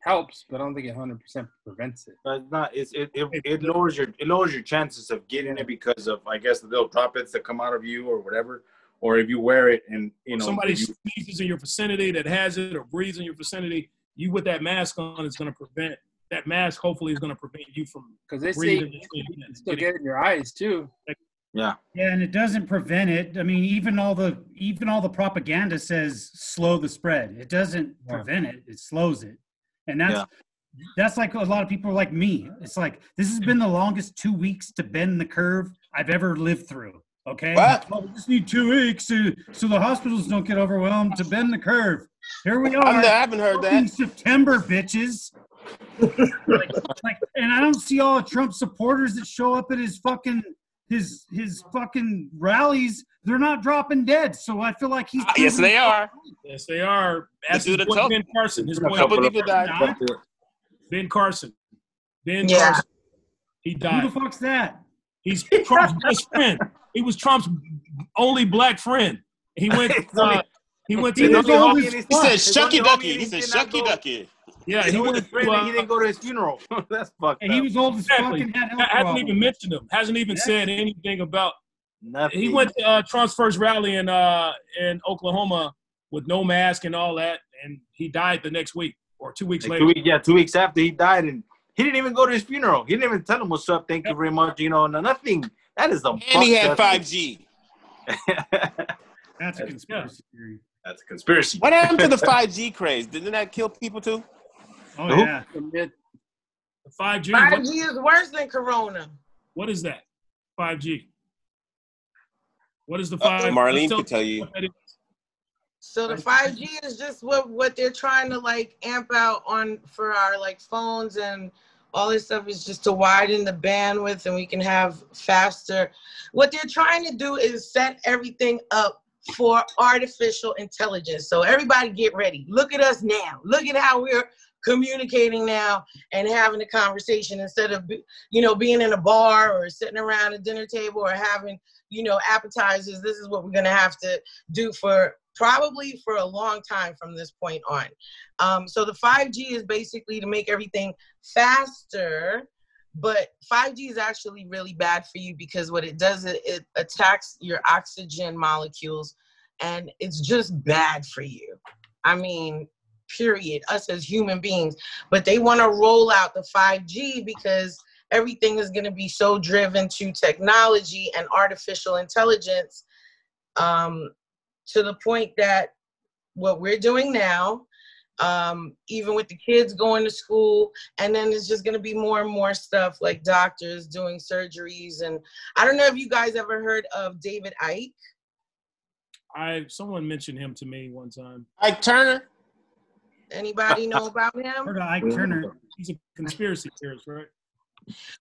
helps, but I don't think it 100 percent prevents it. But it's not. It's, it, it it lowers your it lowers your chances of getting it because of I guess the little droplets that come out of you or whatever. Or if you wear it and you know somebody you, sneezes in your vicinity that has it or breathes in your vicinity, you with that mask on is going to prevent that mask. Hopefully, is going to prevent you from Because they say breathing. you still getting- get in your eyes too. yeah Yeah, and it doesn't prevent it. I mean, even all the even all the propaganda says slow the spread. It doesn't Yeah. prevent it. It slows it. And that's Yeah. that's like a lot of people are like me. It's like this has been the longest two weeks to bend the curve I've ever lived through. Okay. What? Well, we just need two weeks to, so the hospitals don't get overwhelmed to bend the curve. Here we I'm are. I haven't heard fucking that. September, bitches. like, like, and I don't see all the Trump supporters that show up at his fucking his his fucking rallies. They're not dropping dead. So I feel like he's. Ah, Yes, they are. Yes, they are. Ask dude his boy told- Ben Carson. His A boy A couple couple of- people died. Not? Ben Carson. Ben Yeah. Carson. He died. Who the fuck's that? He's Trump's best friend. He was Trump's only black friend. He went. Uh, he went He to. was uh, old He said His Shucky Ducky. He said Shucky Ducky. yeah, He he was went to. friend and he Uh, didn't go to his funeral. That's fucked And up. he was old as Exactly. fucking had health hasn't problems. even mentioned him. Hasn't even Yeah. said anything about. Nothing. He went to uh, Trump's first rally in uh, in Oklahoma with no mask and all that, and he died the next week or two weeks Like later. two weeks, yeah, two weeks after he died, and he didn't even go to his funeral. He didn't even tell him what's up. Thank you very much. You know, nothing. That is the. And he had 5G. That's a conspiracy theory. That's a conspiracy. What happened to the 5G craze? Didn't that kill people too? Oh Who? yeah. Admit- Five G. 5G is worse than Corona. what is that? Five G. What is the Uh, five? Marlene let's tell- can tell you. what that is. So the 5G is just what what they're trying to like amp out on for our like phones and all this stuff is just to widen the bandwidth and we can have faster. What they're trying to do is set everything up for artificial intelligence. So everybody get ready. Look at us now. Look at how we're communicating now and having a conversation instead of you know being in a bar or sitting around a dinner table or having you know appetizers. This is what we're going to have to do for probably for a long time from this point on. Um, so the 5G is basically to make everything faster, but 5G is actually really bad for you because what it does is it attacks your oxygen molecules and it's just bad for you. I mean, period, us as human beings. But they want to roll out the 5G because everything is going to be so driven to technology and artificial intelligence um, to the point that what we're doing now um, even with the kids going to school. And then it's just going to be more and more stuff like doctors doing surgeries. And I don't know if you guys ever heard of David Icke. I someone mentioned him to me one time. Ike Turner. Anybody know about him? Heard of Ike Turner. He's a conspiracy theorist, right?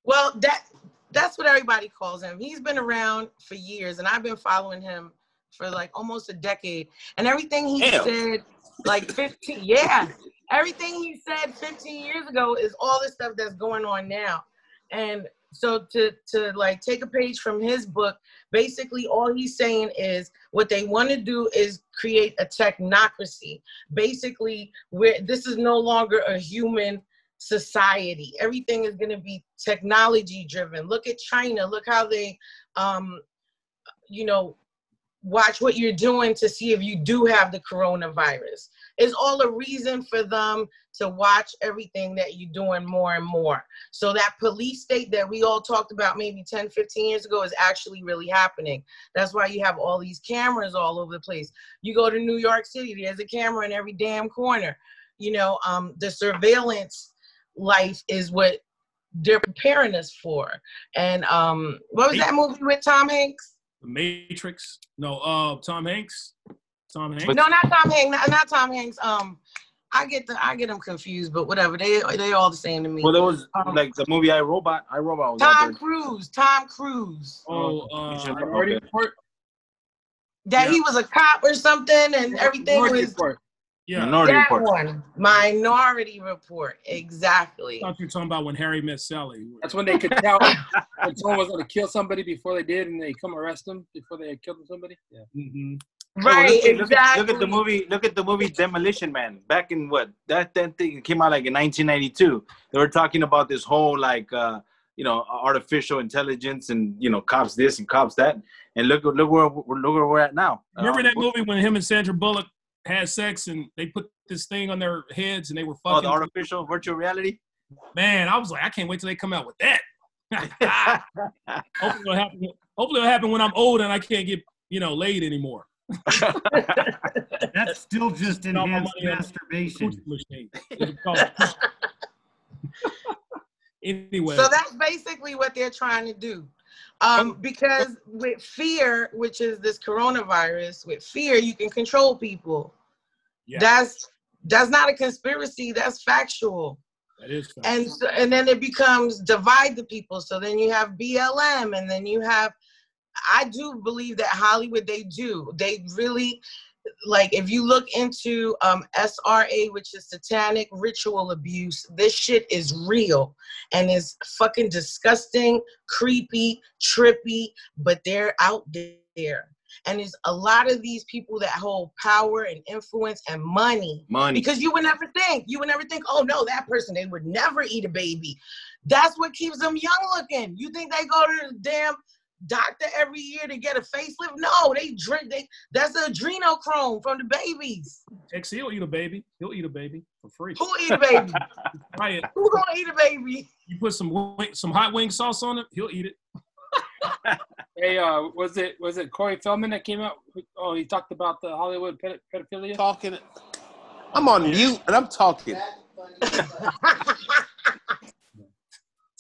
Well, that that's what everybody calls him. He's been around for years, and I've been following him for like almost a decade. And everything he Damn. said, like 15, yeah, everything he said 15 years ago is all the stuff that's going on now. And so to to like take a page from his book, basically all he's saying is what they want to do is create a technocracy. Basically, where this is no longer a human society. Everything is going to be technology driven. Look at China. Look how they, um, you know, watch what you're doing to see if you do have the coronavirus. It's all a reason for them to watch everything that you're doing more and more. So that police state that we all talked about maybe 10, 15 years ago is actually really happening. That's why you have all these cameras all over the place. You go to New York City, there's a camera in every damn corner. You know, um, the surveillance life is what they're preparing us for. And um, what was that movie with Tom Hanks? The Matrix. No, uh, Tom Hanks. Tom Hanks. No, not Tom Hanks. Not, not Tom Hanks. Um, I get the I get them confused, but whatever. They they all the same to me. Well, there was Um, like the movie I Robot. I Robot was out Tom. Cruise. Tom Cruise. oh, uh, Minority Okay. Report. That he was a cop or something, and everything Minority was Report. Yeah. Minority that Report. one. Minority Report. Exactly. I thought you were talking about when Harry met Sally. That's when they could tell when someone was going to kill somebody before they did, and they come arrest them before they had killed somebody. Yeah. Mhm. Right. look, at- look at- exactly. Look at the movie. Look at the movie Demolition Man. Back in what that that thing came out like in 1992. They were talking about this whole like uh, you know artificial intelligence and you know cops this and cops that. And look look where look where we're at now. Remember Uh, that movie when him and Sandra Bullock had sex and they put this thing on their heads and they were Oh, fucking? the artificial virtual reality. Man, I was like, I can't wait till they come out with that. hopefully, it'll happen. Hopefully, it'll happen when I'm old and I can't get you know laid anymore. That's still just Spend all enhanced masturbation. Machine. Anyway, So that's basically what they're trying to do. Um, because with fear, which is this coronavirus, with fear, you can control people. yeah, That's that's not a conspiracy, that's factual. that is. fact. And so, and then it becomes divide the people. So then you have BLM and then you have I do believe that Hollywood they do. They really like if you look into um SRA which is satanic ritual abuse, this shit is real and it's fucking disgusting, creepy, trippy, but they're out there. And there's a lot of these people that hold power and influence and money Money. because you would never think you would never think oh no that person they would never eat a baby that's what keeps them young looking you think they go to the damn doctor every year to get a facelift no they drink they that's adrenochrome from the babies X, he'll eat a baby. He'll eat a baby for free. who eat a baby Try it. who gonna eat a baby You put some wing, some hot wing sauce on it, he'll eat it. Hey, uh, was it was it Corey Feldman that came out? Oh, he talked about the Hollywood ped- pedophilia. Talking. I'm on mute and I'm talking.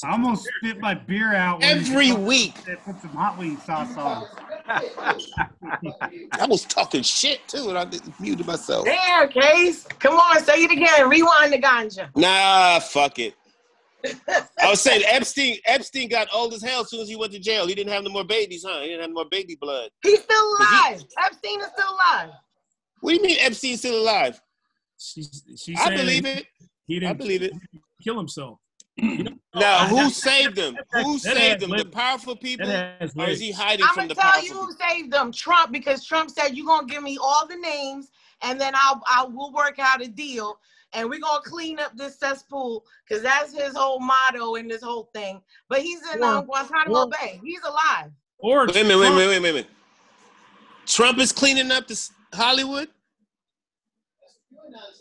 I almost spit my beer out. Every you week. Put some hot wing sauce on. I was talking shit too, and I didn't muted myself. damn case come on say it again rewind the ganja Nah, fuck it. I was saying Epstein. Epstein got old as hell as soon as he went to jail. He didn't have no more babies, huh? He didn't have no more baby blood. he's still Is he- alive epstein is still alive What do you mean Epstein's still alive? She's, she's I believe it. He I didn't believe it. kill himself. Now, who saved them? Who saved them? The powerful people, or is he legs. hiding I'm from gonna tell you who saved them. Trump, because Trump said you're gonna give me all the names, and then I'll I will work out a deal, and we're gonna clean up this cesspool, because that's his whole motto in this whole thing. But he's in Or- um, Guantanamo or- Bay. He's alive. Or Wait a minute, wait a minute, wait a minute. Trump is cleaning up this Hollywood.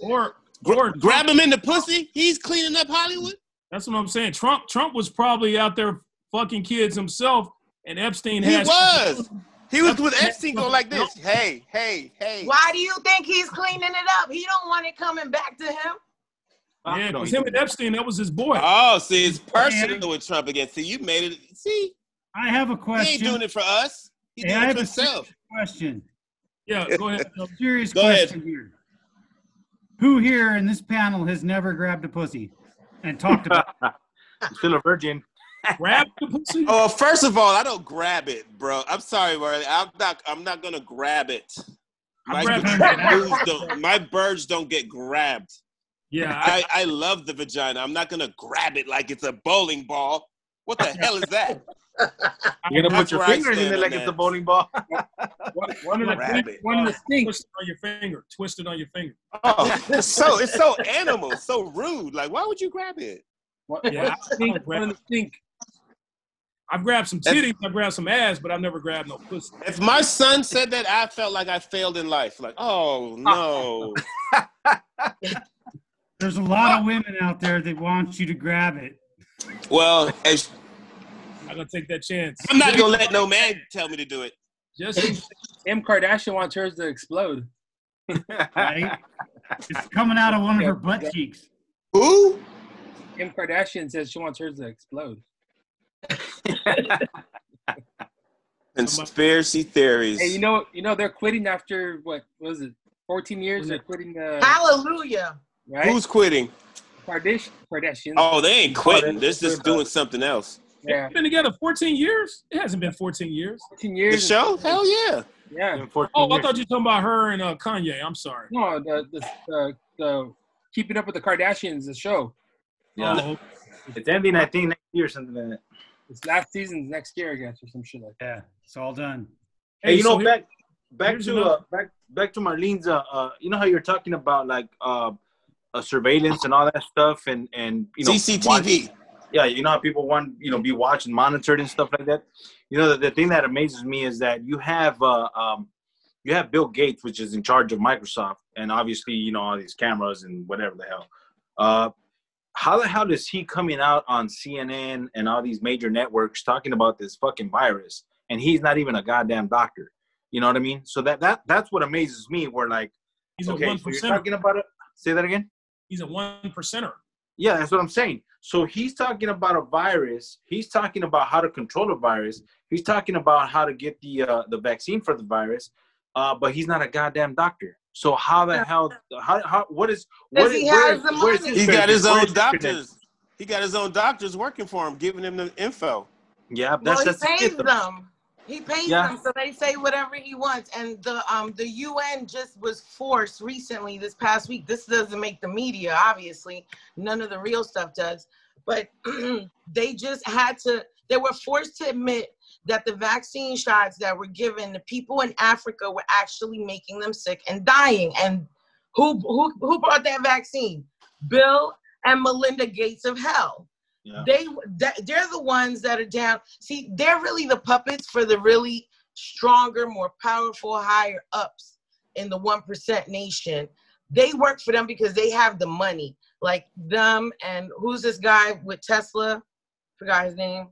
Or, Gra- or grab him in the pussy. He's cleaning up Hollywood. That's what I'm saying. Trump Trump was probably out there fucking kids himself, and Epstein He has was. He was with Epstein going like this. Hey, hey, hey. Why do you think he's cleaning it up? He don't want it coming back to him. Yeah, No, because him and Epstein, that was his boy. Oh, see, it's personal with Trump again. See, you made it. See, I have a question. he ain't doing it for us. He's Hey, doing I it for a himself. question. Yeah, go ahead. Joe. Serious Go ahead. question here. Who here in this panel has never grabbed a pussy and talked about? it? Still a virgin. Grab the pussy. Oh, first of all, I don't grab it, bro. I'm sorry, bro. I'm not. I'm not gonna grab it. My, birds don't, my birds don't get grabbed. Yeah, I, I, I love the vagina. I'm not gonna grab it like it's a bowling ball. What the hell is that? You're gonna That's put your fingers in stand there on like it's a bowling ball. One, one in the Grab stink, one in the stink. twist it on your finger. Twist it on your finger. Oh, it's so it's so animal, so rude. Like, why would you grab it? One, Yeah, one in the stink, I- one in the stink. I've grabbed some That's- titties, I've grabbed some ass, but I've never grabbed no pussy. If my son said that, I felt like I failed in life. Like, oh no. There's a lot of women out there that want you to grab it. Well, if- I'm gonna take that chance. I'm not gonna let no man tell me to do it. Just M. Kardashian wants hers to explode. Right? it's coming out of one of her butt cheeks. Who? Kim Kardashian says she wants hers to explode. Conspiracy theories. Hey, you know, you know, they're quitting after what was it? 14 years. They're quitting. Uh, Hallelujah. right? Who's quitting? Kardashian? Kardashian. Oh, they ain't quitting. Oh, They're just doing something else. yeah. been together 14 years? It hasn't been 14 years. 14 years. The years. show? Hell yeah. Yeah. In 14 Oh, I thought you were talking about her and uh, Kanye. I'm sorry. No, the the, the the Keeping Up with the Kardashians, the show. Yeah. Oh, It's ending, I think, next year or something like that. It's last season's next year, I guess, or some shit like that. Yeah, it's all done. Hey, you so know, here- back back to uh, back back to Marlene's. Uh, uh, you know how you're talking about like uh, uh surveillance and all that stuff, and and you know CCTV. yeah, you know how people want you know be watched and monitored and stuff like that. You know, the, the thing that amazes me is that you have uh, um, you have Bill Gates, which is in charge of Microsoft, and obviously you know all these cameras and whatever the hell. Uh, how the hell is he coming out on CNN and all these major networks talking about this fucking virus, and he's not even a goddamn doctor? You know what I mean? So that that that's what amazes me. We're like, he's okay, a one so you're talking about it. Say that again. He's a one percenter. Yeah, that's what I'm saying. So he's talking about a virus. He's talking about how to control a virus. He's talking about how to get the uh, the vaccine for the virus. Uh, but he's not a goddamn doctor. So how the hell? How, how what is? What Because is he where has is- the where's money. He got his own doctors. He got his own doctors working for him, giving him the info. Yeah, Well, that's he that's the pays shit, though. them. He pays Yeah. them, so they say whatever he wants. And the um the UN just was forced recently this past week. This doesn't make the media, obviously. None of the real stuff does. But they just had to. They were forced to admit that the vaccine shots that were given the people in Africa were actually making them sick and dying. And who who who brought that vaccine? Bill and Melinda Gates of hell Yeah. They they're the ones that are down see they're really the puppets for the really stronger more powerful higher ups in the 1% nation they work for them because they have the money like them and who's this guy with tesla forgot his name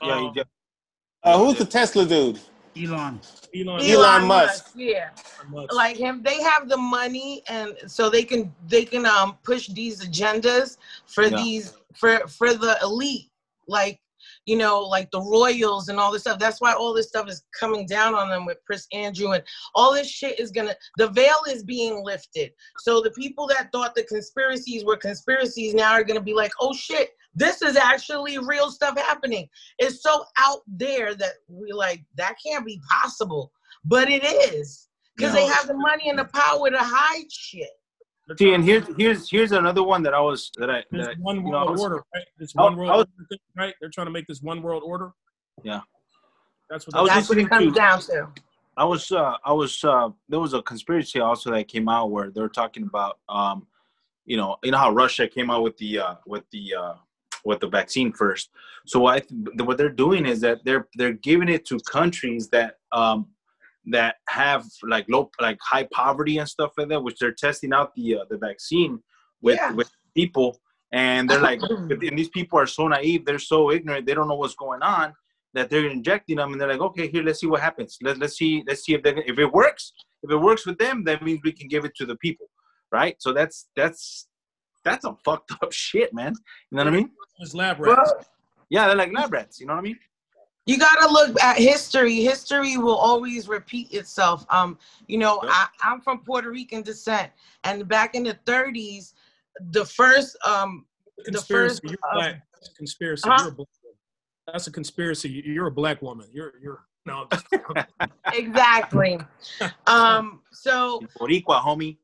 Yeah, Um, he did. Uh, who's the Tesla dude? Elon. Elon, Elon Musk. yeah Musk. like him they have the money and so they can they can um push these agendas for Yeah. these for for the elite like you know like the royals and all this stuff. That's why all this stuff is coming down on them with prince andrew and all this shit is gonna the veil is being lifted. So the people that thought the conspiracies were conspiracies now are gonna be like oh shit this is actually real stuff happening. It's so out there that we like that can't be possible but it is. Because they have the money and the power to hide shit. They're See, and here's here's here's another one that I was that I, this that I one you know, I was- order, right? This I- one world was- order thing, right? They're trying to make this one world order. Yeah. That's what I was they're That's what it comes to- down to. I was uh I was uh there was a conspiracy also that came out where they're talking about um you know you know how Russia came out with the uh with the uh with the vaccine first. So I th- what they're doing is that they're they're giving it to countries that um that have like low like high poverty and stuff like that which they're testing out the uh, the vaccine with Yeah. with people and they're like and these people are so naive they're so ignorant they don't know what's going on that they're injecting them, and they're like, okay, here, let's see what happens. Let, let's see, let's see if they, if it works. If it works with them, that means we can give it to the people, right? So that's that's that's some fucked up shit, man. You know what I mean? It's lab rats. Yeah, they're like lab rats. You know what I mean? You got to look at history. History will always repeat itself. Um, you know, Yep. I, I'm from Puerto Rican descent, and back in the 30s, the first um, conspiracy. first, you're uh, black. That's a conspiracy. Huh? You're a black woman. That's a conspiracy. You- You're a black woman. You're you're no. exactly. um, so Boricua, homie.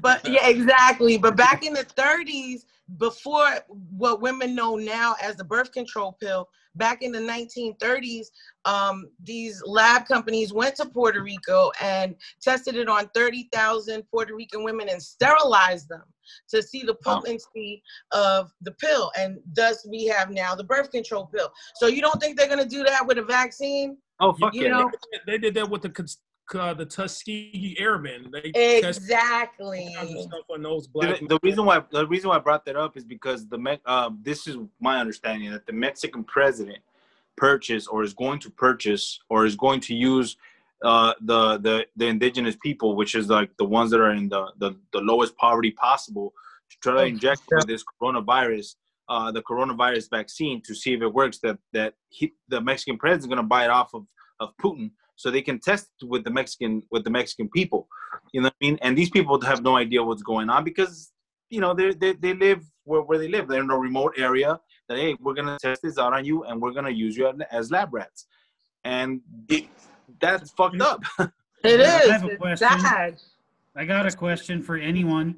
but yeah, exactly. But back in the 30s, before what women know now as the birth control pill, back in the 1930s, um, these lab companies went to Puerto Rico and tested it on 30,000 Puerto Rican women and sterilized them to see the potency of the pill. And thus, we have now the birth control pill. So, you don't think they're going to do that with a vaccine? Oh fuck You yeah. know, they did that with the uh, the Tuskegee Airmen. They exactly. all kinds of stuff on those The, black. the reason why the reason why I brought that up is because the Me- um, this is my understanding that the Mexican president purchased or is going to purchase or is going to use uh, the the the indigenous people, which is like the ones that are in the the, the lowest poverty possible, to try to Oh, inject with this coronavirus. Uh, the coronavirus vaccine to see if it works. That that he, the Mexican president is going to buy it off of, of Putin, so they can test with the Mexican with the Mexican people. You know what I mean? And these people have no idea what's going on because you know they they, they live where, where they live. They're in a remote area. That hey, we're gonna test this out on you, and we're gonna use you as lab rats, and it, that's fucked up. It Yeah, I have a It's question. sad. I got a question for anyone.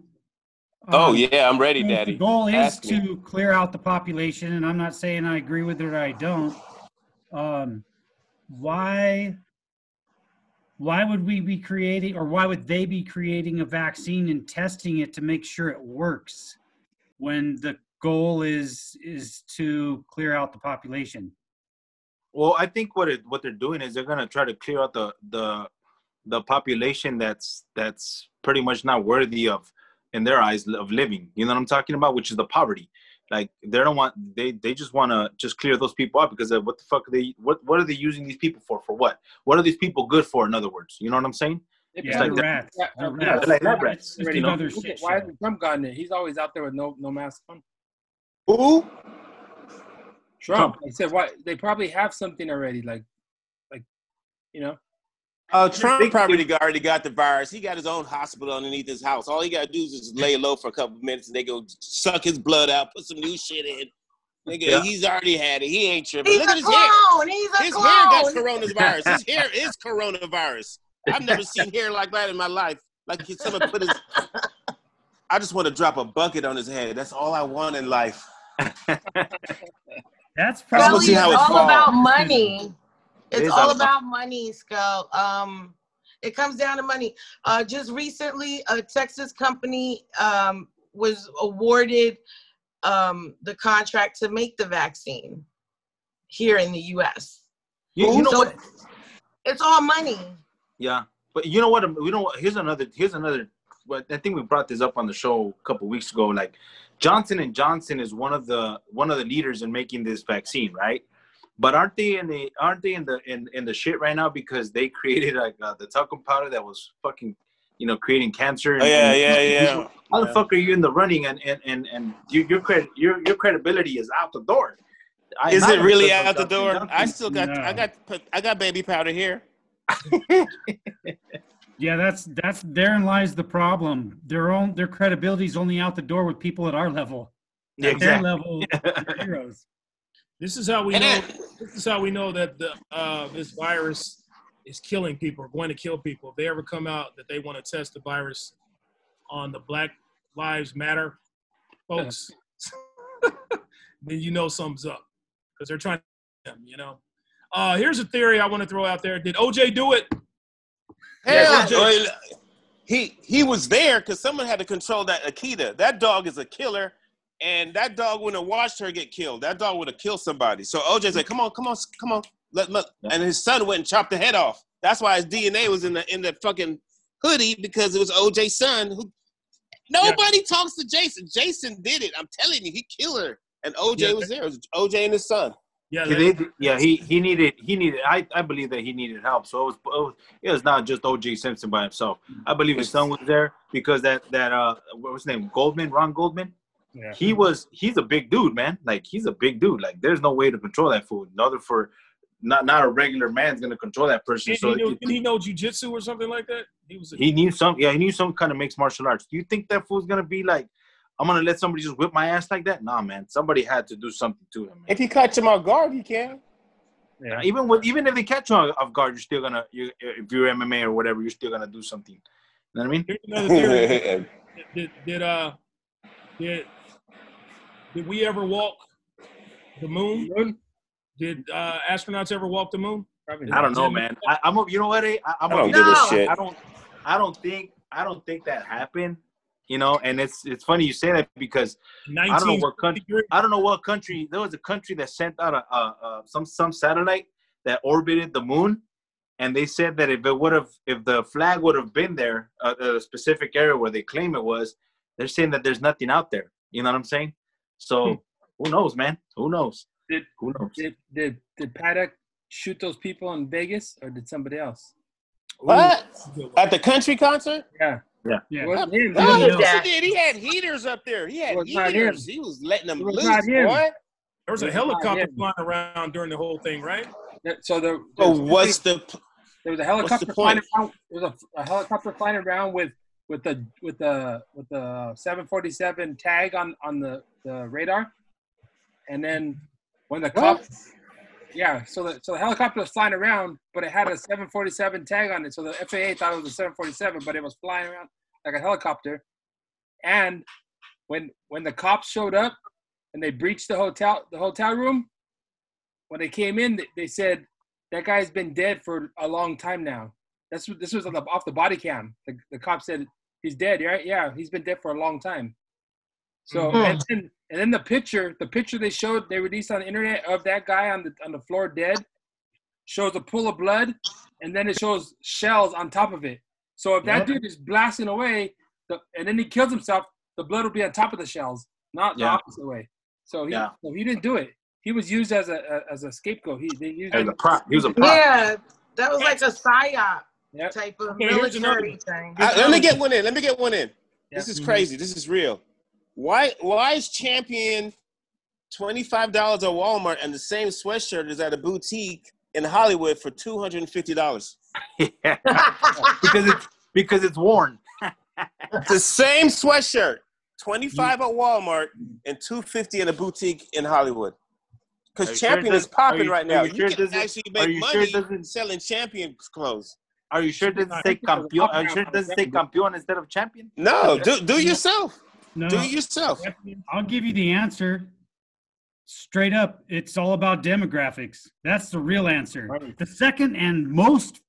Oh Um, yeah, I'm ready, Daddy. The goal is Ask me. to clear out the population, and I'm not saying I agree with it or I don't. Um, why? Why would we be creating, or why would they be creating a vaccine and testing it to make sure it works, when the goal is is to clear out the population? Well, I think what it what they're doing is they're gonna try to clear out the the the population that's that's pretty much not worthy of in their eyes of living. You know what I'm talking about? Which is the poverty. Like they don't want they they just want to just clear those people out because of what the fuck are they what what are they using these people for for what? What are these people good for? In other words, you know what I'm saying? Yeah, like the that. rats. Yeah, the uh, yeah, rats. they're like lab rats, you know? Look at- Why hasn't Trump gotten it? He's always out there with no no mask on. Who? Trump. I said, why? They probably have something already. Like, like, you know. Oh, Trump probably got- already got the virus. He got his own hospital underneath his house. All he got to do is just lay low for a couple minutes, and they go suck his blood out, put some new shit in. Nigga, Yeah. he's already had it. He ain't tripping. He's Look a at his hair. He's a His hair got coronavirus. His hair is coronavirus. I've never seen hair like that in my life. Like someone put his. I just want to drop a bucket on his head. That's all I want in life. That's probably wanna see how it it's all falls. about money. It It's all about- money, Scout. Um, it comes down to money. Uh, just recently, a Texas company um, was awarded um, the contract to make the vaccine here in the U.S. You, you know So what? It's all money. Yeah, but you know what? We don't. Here's another. Here's another. But I think we brought this up on the show a couple weeks ago. Like Johnson and Johnson is one of the one of the leaders in making this vaccine, right? But aren't they in the aren't they in the in, in the shit right now because they created like uh, the talcum powder that was fucking you know creating cancer. Oh, yeah, yeah, yeah. How the Yeah. fuck are you in the running and and and and you, your credit your your credibility is out the door? I- Is it really out the Johnson door? Johnson. I still got. No. I got. I got baby powder here. Yeah, that's that's therein lies the problem. Their own their credibility is only out the door with people at our level. Yeah, At their exactly. level, heroes. This is how we And know. then- This is how we know that the uh, this virus is killing people, or going to kill people. If they ever come out that they want to test the virus on the Black Lives Matter folks, then you know something's up because they're trying to them. You know. Uh, here's a theory I want to throw out there. Did OJ do it? Hell, Yeah. well, he he was there because someone had to control that Akita. That dog is a killer, and that dog wouldn't have watched her get killed. That dog would have killed somebody. So OJ said, "Come on, come on, come on." Let, let, Yeah. And his son went and chopped the head off. That's why his DNA was in the in the fucking hoodie because it was OJ's son. Who nobody talks to Jason. Jason did it. I'm telling you, he killed her, and OJ Yeah. was there. It was OJ and his son. Yeah, He yeah, he he needed he needed. I, I believe that he needed help. So it was, it was it was not just O.J. Simpson by himself. I believe his son was there because that that uh what was his name Goldman Ron Goldman. Yeah. He was he's a big dude, man. Like he's a big dude. Like there's no way to control that food. Another for not not a regular man's gonna control that person. Did So he, know, it- did he know jujitsu or something like that? He was. A, he knew some. Yeah, he knew some kind of mixed martial arts. Do you think that fool's gonna be like? I'm gonna let somebody just whip my ass like that? Nah, man. Somebody had to do something to him. Man. If he catch him off guard, he can. Yeah. even with even if they catch you off guard, you're still gonna you if you're MMA or whatever, you're still gonna do something. You know what I mean? here's another theory. did, did uh did did we ever walk the moon? Moon? Did uh, astronauts ever walk the moon? Probably I don't know, man. I, I'm a, you know what? I, I'm I don't a, give a shit. I don't I don't think I don't think that happened. You know, and it's it's funny you say that because I don't know what country I don't know what country. There was a country that sent out a, a, a some some satellite that orbited the moon, and they said that if it would have, if the flag would have been there, uh, a specific area where they claim it was, they're saying that there's nothing out there. You know what I'm saying? So hmm. who knows, man? Who knows? Did- who knows? Did did did Paddock shoot those people in Vegas or did somebody else? What? At the country concert? Yeah. Yeah. It wasn't him. No, did yes, he did. He had heaters up there. He had was heaters. He was letting them It was loose, boy. There was a It's helicopter flying around during the whole thing, right? So there, So there's- what's the? there was a helicopter the flying around. There was a, a helicopter flying around with with the with the with the 747 tag on on the the radar, and then when the cops, yeah, so the so the helicopter was flying around, but it had a 747 tag on it, so the FAA thought it was a 747, but it was flying around like a helicopter, and when when the cops showed up and they breached the hotel the hotel room, when they came in, they, they said that guy's been dead for a long time now. That's what this was on the, off the body cam. The, the cop said he's dead, right? Yeah, he's been dead for a long time. So Mhm. and then and then the picture, the picture they showed, they released on the internet of that guy on the on the floor dead, shows a pool of blood, and then it shows shells on top of it. So if that dude is blasting away, the, and then he kills himself, the blood will be on top of the shells, not the Yeah. opposite way. So he Yeah. so he didn't do it. He was used as a, a as a scapegoat. He they used As a prop. He was a prop. Yeah, that was like a psyop Yep. type of Okay, military thing. I- let me get one in. Let me get one in. This is crazy. This is real. Why? Why is champion twenty five dollars at Walmart and the same sweatshirt is at a boutique in Hollywood for two hundred and fifty dollars? Yeah. because it's because it's worn. The same sweatshirt, twenty five mm. at Walmart and two fifty in a boutique in Hollywood. Because champion it is does- popping you- right now. you You, sure it can actually are make you sure money selling champion clothes. Are you sure it doesn't say think it was a campeon? Uh, are you sure it doesn't say second. campeon instead of champion? No, do do yourself. No, Do it yourself. I'll give you the answer. Straight up, it's all about demographics. That's the real answer. Right. The second and most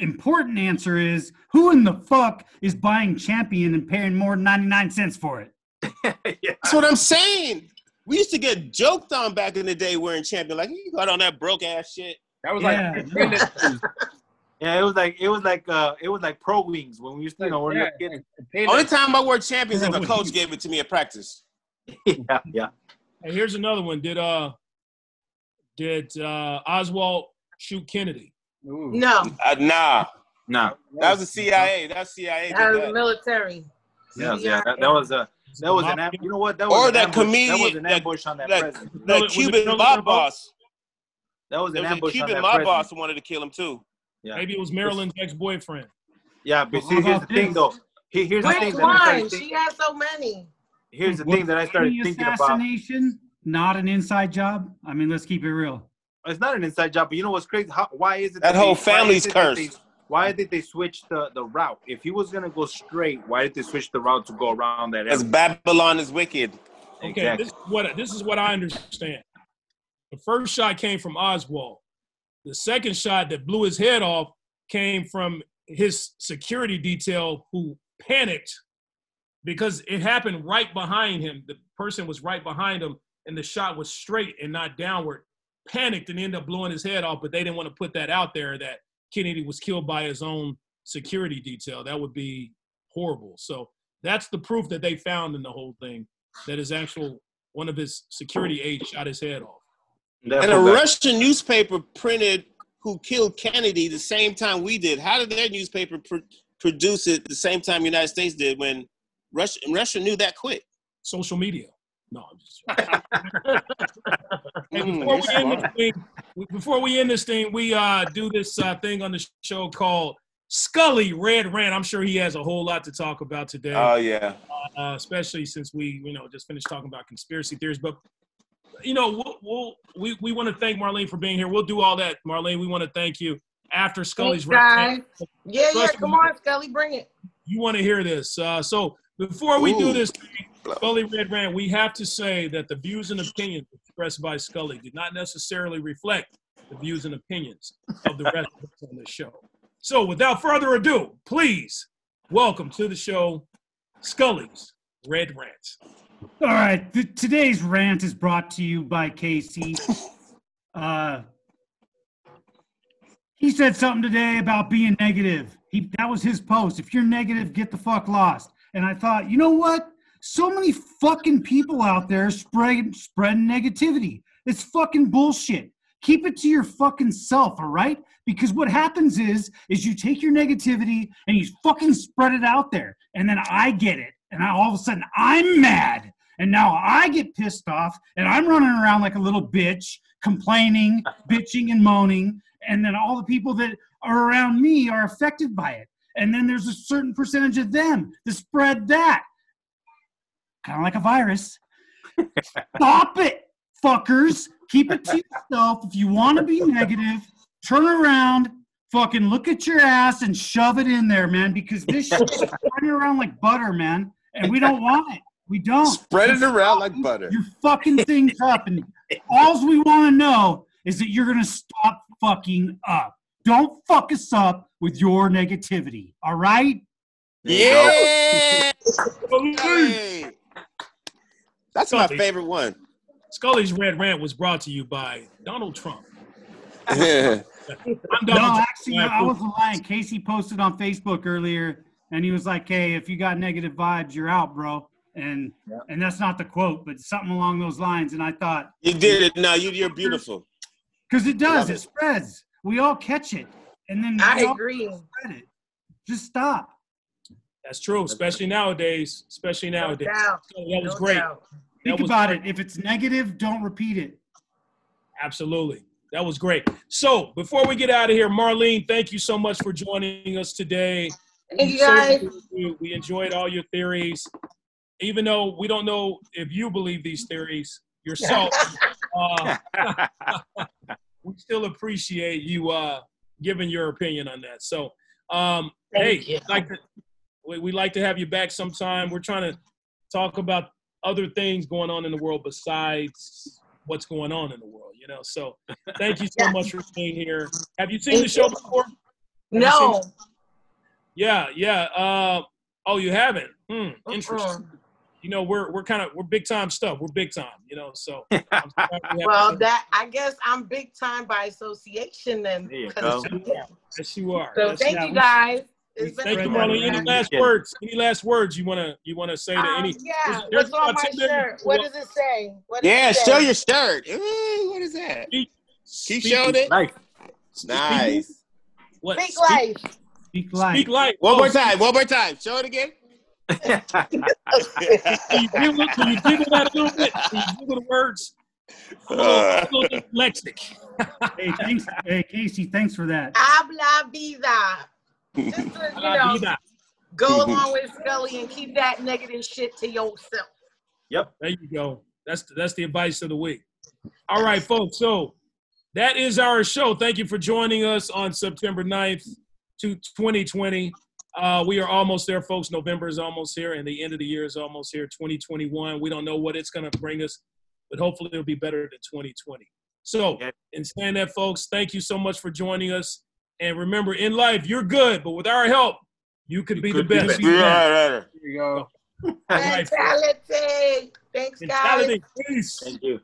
important answer is who in the fuck is buying champion and paying more than 99 cents for it? yeah. That's what I'm saying. We used to get joked on back in the day wearing champion. Like you got on that broke ass shit. That was Yeah. like Yeah, it was like it was like uh it was like pro wings when we used to you know when we yeah, were kids. Only time I wore champions if a coach gave it to me at practice. yeah, yeah. And here's another one. Did uh did uh Oswald shoot Kennedy? Ooh. no, Uh, nah, Nah. that was the CIA. That was CIA. did that was that. military. Yeah, yeah. That, that was a that was an you know what that was Or an that ambush. that was comedian- an that- ambush on that, that- president. That Was it Cuban mob Lebo? boss. That was an was a ambush on Cuban that mob president. boss wanted to kill him too. Yeah. Maybe it was Marilyn's ex-boyfriend. Yeah, but see, here's the thing though. Here- Here's the Which thing that I one? started She thinking. has so many. Here's the Was thing that I started any thinking about. assassination not an inside job? I mean, let's keep it real. It's not an inside job, but you know what's crazy? How, why is it That they- whole why family's is it that they- cursed. Why did they switch the, the route? If he was gonna go straight, why did they switch the route to go around that Because area? Babylon is wicked. Okay, Exactly. this is what this is what I understand. The first shot came from Oswald. The second shot that blew his head off came from his security detail who panicked because it happened right behind him. The person was right behind him and the shot was straight and not downward. Panicked and ended up blowing his head off, but they didn't want to put that out there that Kennedy was killed by his own security detail. That would be horrible. So that's the proof that they found in the whole thing that his actual one of his security aides shot his head off. And a Therefore, guys- Russian newspaper printed who killed Kennedy the same time we did. How did their newspaper pr- produce it the same time the United States did when Russia, Russia knew that quick? Social media. No, I'm just. Mm, before, we end this thing, we- before we end this thing, we uh, do this uh, thing on the show called Scully Red Rant. I'm sure he has a whole lot to talk about today, Oh yeah. uh, especially since we, you know, just finished talking about conspiracy theories. But you know, we'll, we'll we we want to thank Marlene for being here. We'll do all that, Marlene. We want to thank you after Scully's Thanks, Red guys. Rant. Yeah, yeah. Come me. on, Scully, bring it. You want to hear this? Uh, so before we do this, Scully Red Rant, we have to say that the views and opinions expressed by Scully do not necessarily reflect the views and opinions of the rest of us on this show. So, without further ado, please welcome to the show Scully's Red Rant. All right. Th- today's rant is brought to you by Casey. Uh, he said something today about being negative. He that was his post. If you're negative, get the fuck lost. And I thought, you know what? So many fucking people out there spreading spreading negativity. It's fucking bullshit. Keep it to your fucking self, all right? Because what happens is, is you take your negativity and you fucking spread it out there, and then I get it, and I, all of a sudden I'm mad, and now I get pissed off, and I'm running around like a little bitch, complaining, bitching, and moaning, and then all the people that are around me are affected by it, and then there's a certain percentage of them that spread that, kind of like a virus. Stop it, fuckers. Keep it to yourself. If you want to be negative, turn around, fucking look at your ass and shove it in there, man, because this shit is spreading around like butter, man. And we don't want it. We don't. Spread it around like butter. You're fucking things up. And all we want to know is that you're going to stop fucking up. Don't fuck us up with your negativity. All right? Yeah. Hey. That's my favorite one. Scully's Red Rant was brought to you by Donald Trump. yeah. I'm No, Trump. actually, I wasn't lying. Casey posted on Facebook earlier, and he was like, "Hey, if you got negative vibes, you're out, bro." And Yeah. and that's not the quote, but something along those lines. And I thought, You did it. No, you, you're beautiful. because it does, it. it. spreads. We all catch it, and then I we all agree. spread it. Just stop. That's true, especially nowadays. Especially nowadays. doubt. Scully, that was No great. doubt. Think was about great. it. If it's negative, don't repeat it. Absolutely. That was great. So before we get out of here, Marlene, thank you so much for joining us today. Thank you guys. We enjoyed all your theories. Even though we don't know if you believe these theories yourself, uh, we still appreciate you uh, giving your opinion on that. So, um, hey, Thank you. like to, we, we like to have you back sometime. We're trying to talk about other things going on in the world besides what's going on in the world, you know. So, thank you so Yeah. much for being here. Have you seen Thank the show you. before? No. Yeah, yeah. Uh, oh, you haven't? Hmm, interesting. Mm-mm. You know, we're we're kind of we're big time stuff. We're big time, you know. So, I'm we Well, that I guess I'm big time by association then. There you 'cause- go. yeah. yes, you are. So Yes, thank yeah, you guys. It's Thank you, Spread that Marlene. Any around. last Yeah. words? Any last words you wanna you wanna say to Um, any? yeah, there's- what's on my 10 minutes shirt? What does it say? What does Yeah, it say? show your shirt. Ooh, what is that? Keep Speak- showing it. Nice. Nice. What? Speak Speak- life. Speak life. Speak life. One Oh, more time. One more time. Show it again. Can you giggle, can you giggle that a little bit? Can you giggle the words? I'm a little, a little dyslexic. Hey, thanks. Hey, Casey, thanks for that. Habla vida. Just to, you know, vida. go mm-hmm. along with Scully and keep that negative shit to yourself. Yep. There you go. That's that's the advice of the week. All right, folks. So that is our show. Thank you for joining us on September 9th to 2020. Uh, we are almost there, folks. November is almost here, and the end of the year is almost here. 2021. We don't know what it's going to bring us, but hopefully it'll be better than 2020. So, Yeah. in saying that, folks, thank you so much for joining us. And remember, in life, you're good, but with our help, you could You be could the be best. better. Yeah, right, right. Here you go. All right, folks. Mentality. Thanks, guys. Mentality. Peace. Thank you.